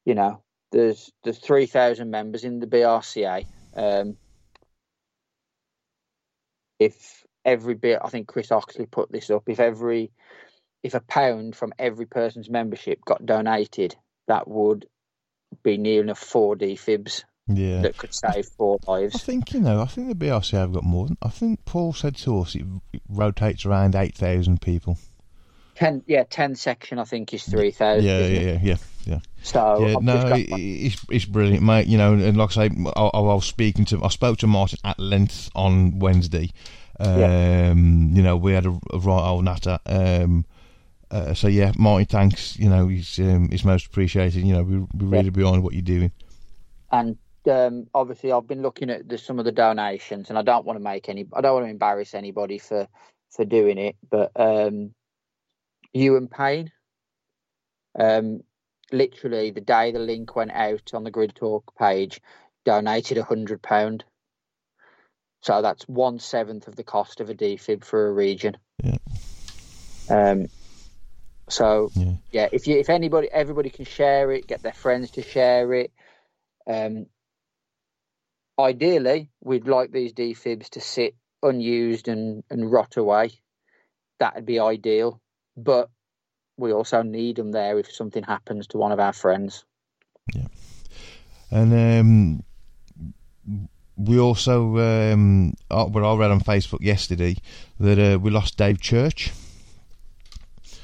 you know, there's there's three thousand members in the BRCA. Um, if every bit, I think Chris Oxley put this up. If every, if a pound from every person's membership got donated, that would be near enough four defibs Yeah. that could save four lives. I think you know. I think the BRC have got more. Than, I think Paul said to us it, rotates around eight thousand people. Ten, yeah, ten section I think is three thousand. Yeah, yeah, yeah, yeah, yeah. So yeah, no, it, it's it's brilliant, mate. You know, and like I say, I, I was speaking to, I spoke to Martin at length on Wednesday. Um, Yeah. You know, we had a, a right old natter. Um, uh, so yeah, Martin, thanks. You know, he's um, he's most appreciated. You know, we we really behind what you're doing. and um, obviously I've been looking at the, some of the donations, and I don't want to make any, I don't want to embarrass anybody for for doing it, but um, Ewan Payne, um, literally the day the link went out on the Grid Talk page, donated a hundred pound. So that's one seventh of the cost of a defib for a region. Yeah. Um. So Yeah. yeah, if you if anybody everybody can share it, get their friends to share it. Um, ideally, we'd like these defibs to sit unused and, and rot away. That'd be ideal, but we also need them there if something happens to one of our friends. Yeah. And um, we also, um, uh, what I read on Facebook yesterday, that uh, we lost Dave Church.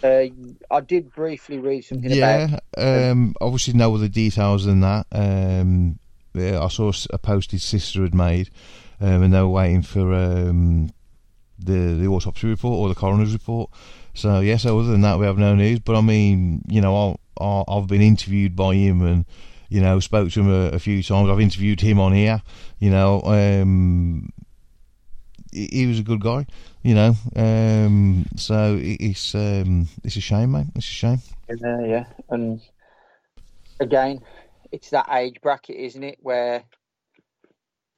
Uh, I did briefly read something about Yeah, um, obviously no other details than that. Um, I saw a post his sister had made, um, and they were waiting for um, the the autopsy report or the coroner's report. So yeah, so other than that, we have no news. But I mean, you know, I, I've been interviewed by him and you know spoke to him a, a few times. I've interviewed him on here. You know, um, he, he was a good guy. You know, um, so it, it's um, it's a shame, mate. It's a shame. Yeah, yeah, and again, it's that age bracket, isn't it? Where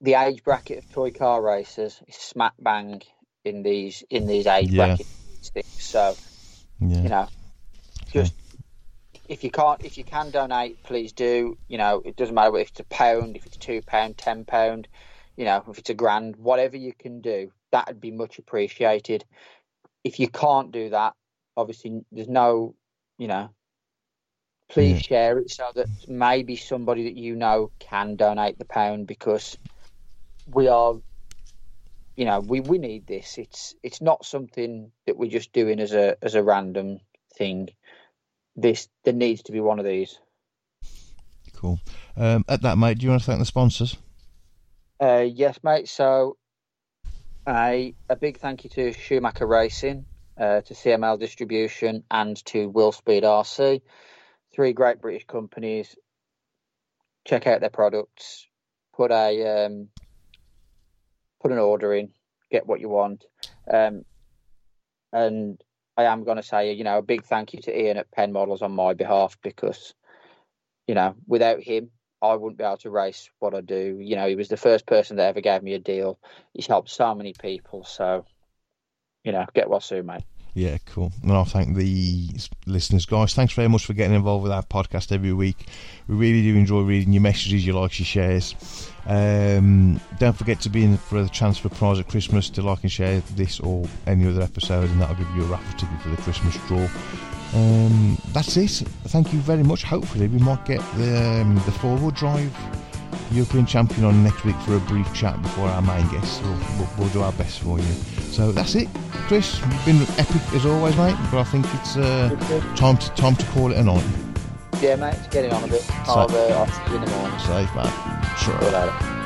the age bracket of toy car racers is smack bang in these in these age Yeah. brackets. So Yeah. you know, just if you can't, if you can donate, please do. You know, it doesn't matter if it's a pound, if it's two pound, ten pound. You know, if it's a grand, whatever you can do, that'd be much appreciated. If you can't do that, obviously there's no, you know, please share it so that maybe somebody that you know can donate the pound because we are you know we, we need this. It's it's not something that we're just doing as a as a random thing. This there needs to be one of these. Cool. Um, at that, mate, do you want to thank the sponsors? uh yes mate. So a a big thank you to schumacher racing uh, to cml distribution and to Willspeed rc three great british companies check out their products put a um, put an order in get what you want. Um, and i am going to say you know a big thank you to ian at penn models on my behalf because you know without him i wouldn't be able to race what i do. You know he was the first person that ever gave me a deal. He's helped so many people so you know get well soon mate Yeah, cool. And I'll thank the listeners, guys. Thanks very much for getting involved with our podcast every week. We really do enjoy reading your messages, your likes, your shares. Um, don't forget to be in for the chance for prize at Christmas to like and share this or any other episode, and that'll give you a raffle ticket for the Christmas draw. Um, that's it. Thank you very much. Hopefully, we might get the um, the four wheel drive European champion on next week for a brief chat before our main guest. We'll, we'll, we'll do our best for you. So that's it, Chris. You've been epic as always, mate. But I think it's uh, time to time to call it a night. yeah mate it's getting on a bit i'll, uh, I'll see you in the morning Safe, man. Sure.